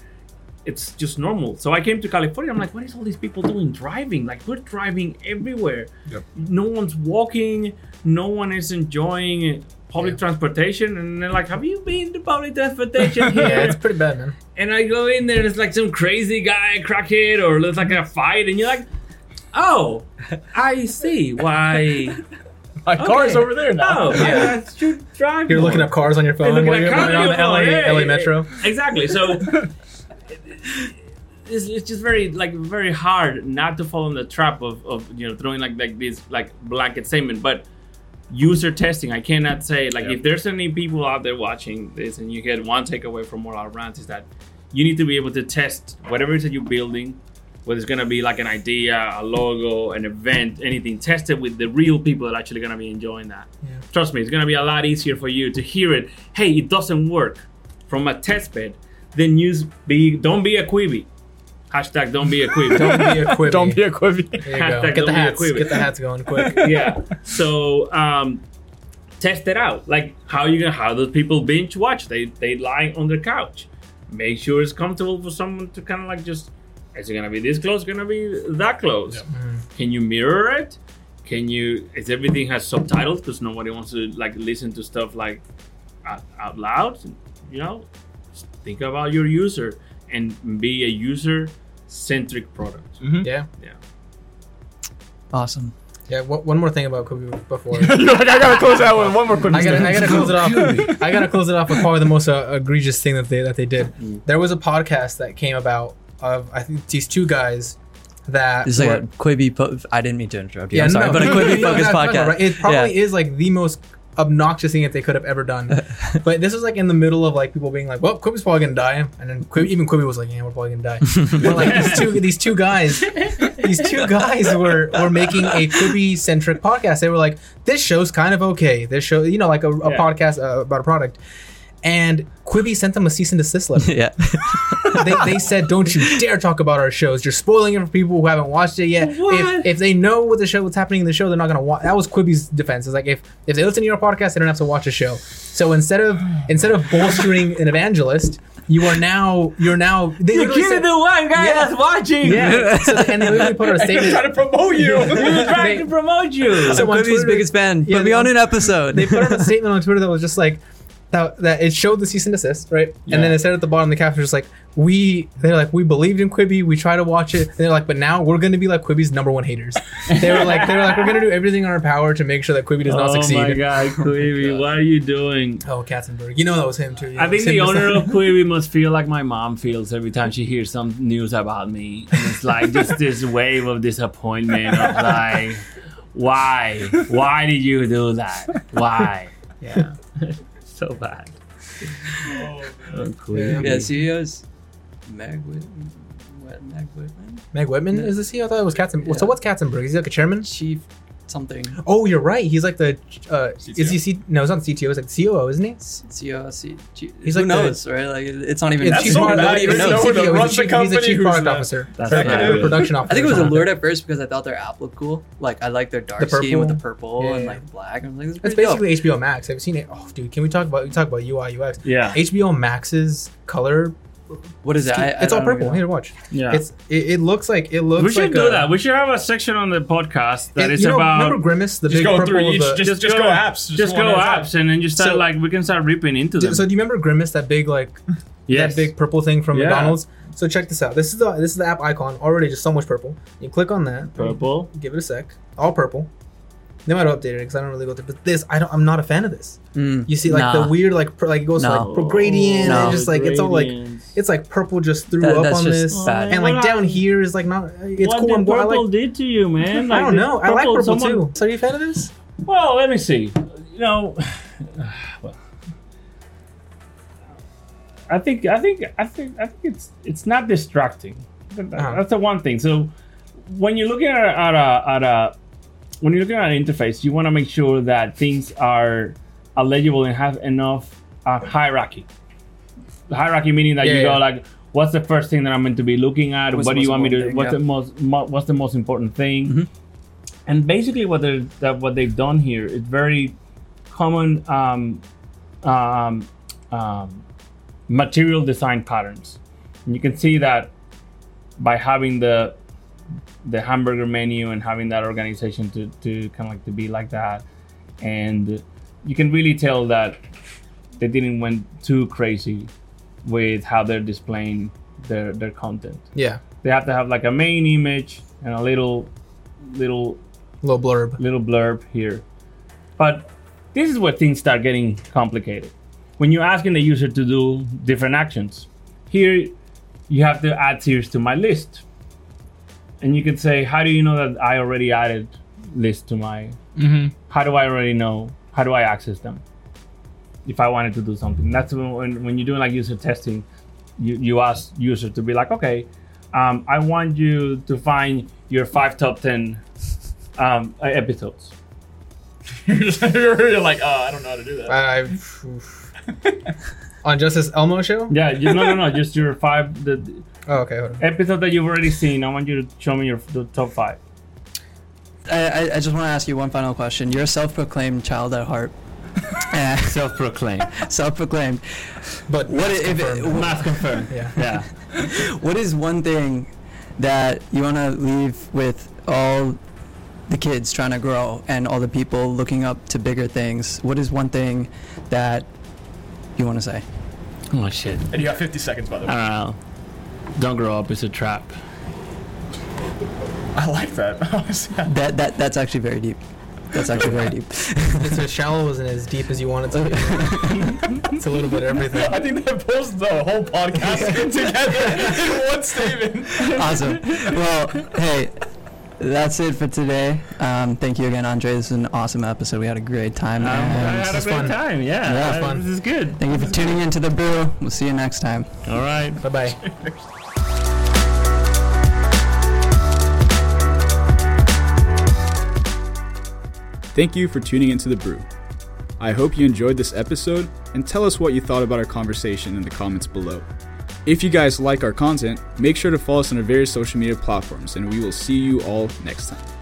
it's just normal. So I came to California. I'm like, what is all these people doing driving? Like we're driving everywhere. Yep. No one's walking. No one is enjoying public Yeah. transportation. And they're like, have you been to public transportation here? Yeah, it's pretty bad, man. and I go in there, and it's like some crazy guy, crackhead, or it's like a fight, and you're like, oh, I see why. My car is over there now. Oh, yeah, I should drive. You're more. looking up cars on your phone at you're cars while on on your the LA, phone, LA. Metro. Exactly. So it's, it's just very like very hard not to fall in the trap of, of you know throwing like like this like blanket statement, but user testing. I cannot say like Yeah. if there's any people out there watching this and you get one takeaway from all our rants is that you need to be able to test whatever it is that you're building. Whether it's gonna be like an idea, a logo, an event, anything, test it with the real people that are actually gonna be enjoying that. Yeah. Trust me, it's gonna be a lot easier for you to hear it. Hey, it doesn't work from a test bed. Then use be don't be a Quibi. Hashtag don't be a Quibi. Don't be a Quibi. Don't be a Quibi. There you Hashtag. Get don't the be a hats. Get the hats going quick. yeah. So um, test it out. Like how you gonna how do people binge watch? They they lie on their couch. Make sure it's comfortable for someone to kind of like just. Is it gonna be this close? Gonna be that close? Can you mirror it? Can you? Is everything has subtitles? Because nobody wants to like listen to stuff like out, out loud. You know, Just think about your user and be a user centric product. Yeah. Yeah. Awesome. Yeah. One one more thing about Quibi before. Like, I gotta close that with one more quick I gotta, I gotta close it off. I gotta close it off with probably the most uh, egregious thing that they that they did. There was a podcast that came about of I think these two guys that It's like were- a Quibi. Po- I didn't mean to interrupt you. yeah, I'm sorry, no, but a Quibi no, focused no, no, podcast. right? It probably Yeah. is like the most obnoxious thing that they could have ever done. but this was like in the middle of like people being like, "Well, Quibi's probably gonna die," and then Quibi, even Quibi was like, "Yeah, we're probably gonna die." but like these two these two guys, these two guys were were making a Quibi centric podcast. They were like, "This show's kind of okay. This show, you know, like a, a Yeah. podcast uh, about a product." And Quibi sent them a cease and desist letter yeah. they, they said, "Don't you dare talk about our shows. You're spoiling it for people who haven't watched it yet. If, if they know what the show, what's happening in the show, they're not gonna watch." That was Quibi's defense. It's like if if they listen to your podcast, they don't have to watch a show. So instead of instead of bolstering an evangelist, you are now you're now. They You're literally said- the one guy Yeah. that's watching. yeah. So, and they literally put out a trying to promote you. We're trying They- to promote you. So on Quibi's Twitter- biggest fan. Yeah, Put me they- on an episode. They put out a statement on Twitter that was just like. That, that it showed the cease and desist, right? And then it said at the bottom, the caption was just like, "We." They're like, "We believed in Quibi. We try to watch it." And they're like, "But now we're going to be like Quibi's number one haters." They were like, "They were like, we're going to do everything in our power to make sure that Quibi does not oh succeed. oh succeed." my god, Quibi, what are you doing? Oh, Katzenberg. You know that was him too. yeah. I think It was him the owner of Quibi must feel like my mom feels every time she hears some news about me. And it's like just this wave of disappointment of like, why? Why did you do that? Why? yeah. So bad. Oh, oh yeah, Quibi. CEOs. Meg Whit- what, Meg Whitman? Meg Whitman is the CEO. I thought it was Katzen. So what's Katzenberg? Is he like a chairman? Chief something. Oh, you're right. He's like the. Uh, is he? C- no, he's not the CTO. He's like COO, isn't he? CEO, C, G, He's who like the- knows, right? Like it's not even. Yeah, That's chief so product- bad. nobody even knows. no CTO, runs he's the a chief- he's a company chief product not- officer. That's right. not or production officer. I think it was or something allured at first because I thought their app looked cool. Like I like their dark The scheme with the purple? purple Yeah, and like black. I'm like, this is That's dope. basically HBO Max. Have you seen it? Oh, dude, can we talk about we talk about UI UX? Yeah. HBO Max's color What is it? I- I it's all purple. know. Here, watch. Yeah. It's it, it looks like it looks like we should like do a, that. We should have a section on the podcast that it- is you know, about remember Grimace, the Just big go purple through each- the, just- go apps, Just, just go one at a time. apps, and then just start So- like we can start ripping into them. So do you remember Grimace, that big like yes. that big purple thing from Yeah. McDonald's? So check this out. This is the this is the app icon already just so much purple. You click on that. purple. Give it a sec. All purple. They might have updated it because I don't really go through. But this, I don't. I'm not a fan of this. Mm, You see, like nah. the weird, like per, like it goes No. like pro- gradient, No. and just like it's all like it's like purple just threw That- up that's on just this, bad. and like down here is like not. It's what cool. did I'm, I purple like. did to you, man? I don't did know. I like purple someone- too. So are you a fan of this? Well, let me see. You know, I think I think I think I think it's it's not distracting. Uh-huh. That's the one thing. So when you're looking at a, at a, at a when you're looking at an interface, you want to make sure that things are are legible and have enough uh, hierarchy. Hierarchy meaning that Yeah, you yeah. go like, what's the first thing that I'm meant to be looking at? What's what do you want me to? thing? What's Yeah. the most? Mo, what's the most important thing? Mhm. And basically, what they that what they've done here is very common um, um, um, material design patterns. And you can see that by having the the hamburger menu and having that organization to, to kind of like to be like that and you can really tell that they didn't went too crazy with how they're displaying their their content Yeah. they have to have like a main image and a little little Little blurb. little blurb here. But this is where things start getting complicated. When you're asking the user to do different actions, here you have to add series to my list. And you can say, how do you know that I already added list to my Mm-hmm. how do I already know? How do I access them? If I wanted to do something, that's when when, when you're doing like user testing, you, you ask user to be like, okay, um, I want you to find your five top ten um, episodes. You're like, oh, I don't know how to do that. I, on Justice Elmo show. Yeah, you, no, no, no, just your five the, the Oh, okay. Hold on. episode that you've already seen. I want you to show me your the top five. I, I, I just want to ask you one final question. You're a self-proclaimed child at heart. Uh, Self-proclaimed, self-proclaimed. But What that's if it, confirmed. not confirmed. Yeah. Yeah. what is one thing that you want to leave with all the kids trying to grow and all the people looking up to bigger things? What is one thing that you want to say? Oh shit. And you got 50 seconds, by the way. I way. don't know. Don't grow up. It's a trap. I like that. That that that's actually very deep. That's actually very deep. It's as shallow and as deep as you want it to be. it's a little bit of everything. I think that pulls the whole podcast together in one statement. awesome. Well, hey, that's it for today. Um, thank you again, Andre. This is an awesome episode. We had a great time. Um, I and had a great fun. time. Yeah, Yeah, I- fun. This is good. thank you for tuning into the brew. We'll see you next time. All right. Bye bye. Thank you for tuning into The Brew. I hope you enjoyed this episode and tell us what you thought about our conversation in the comments below. If you guys like our content, make sure to follow us on our various social media platforms and we will see you all next time.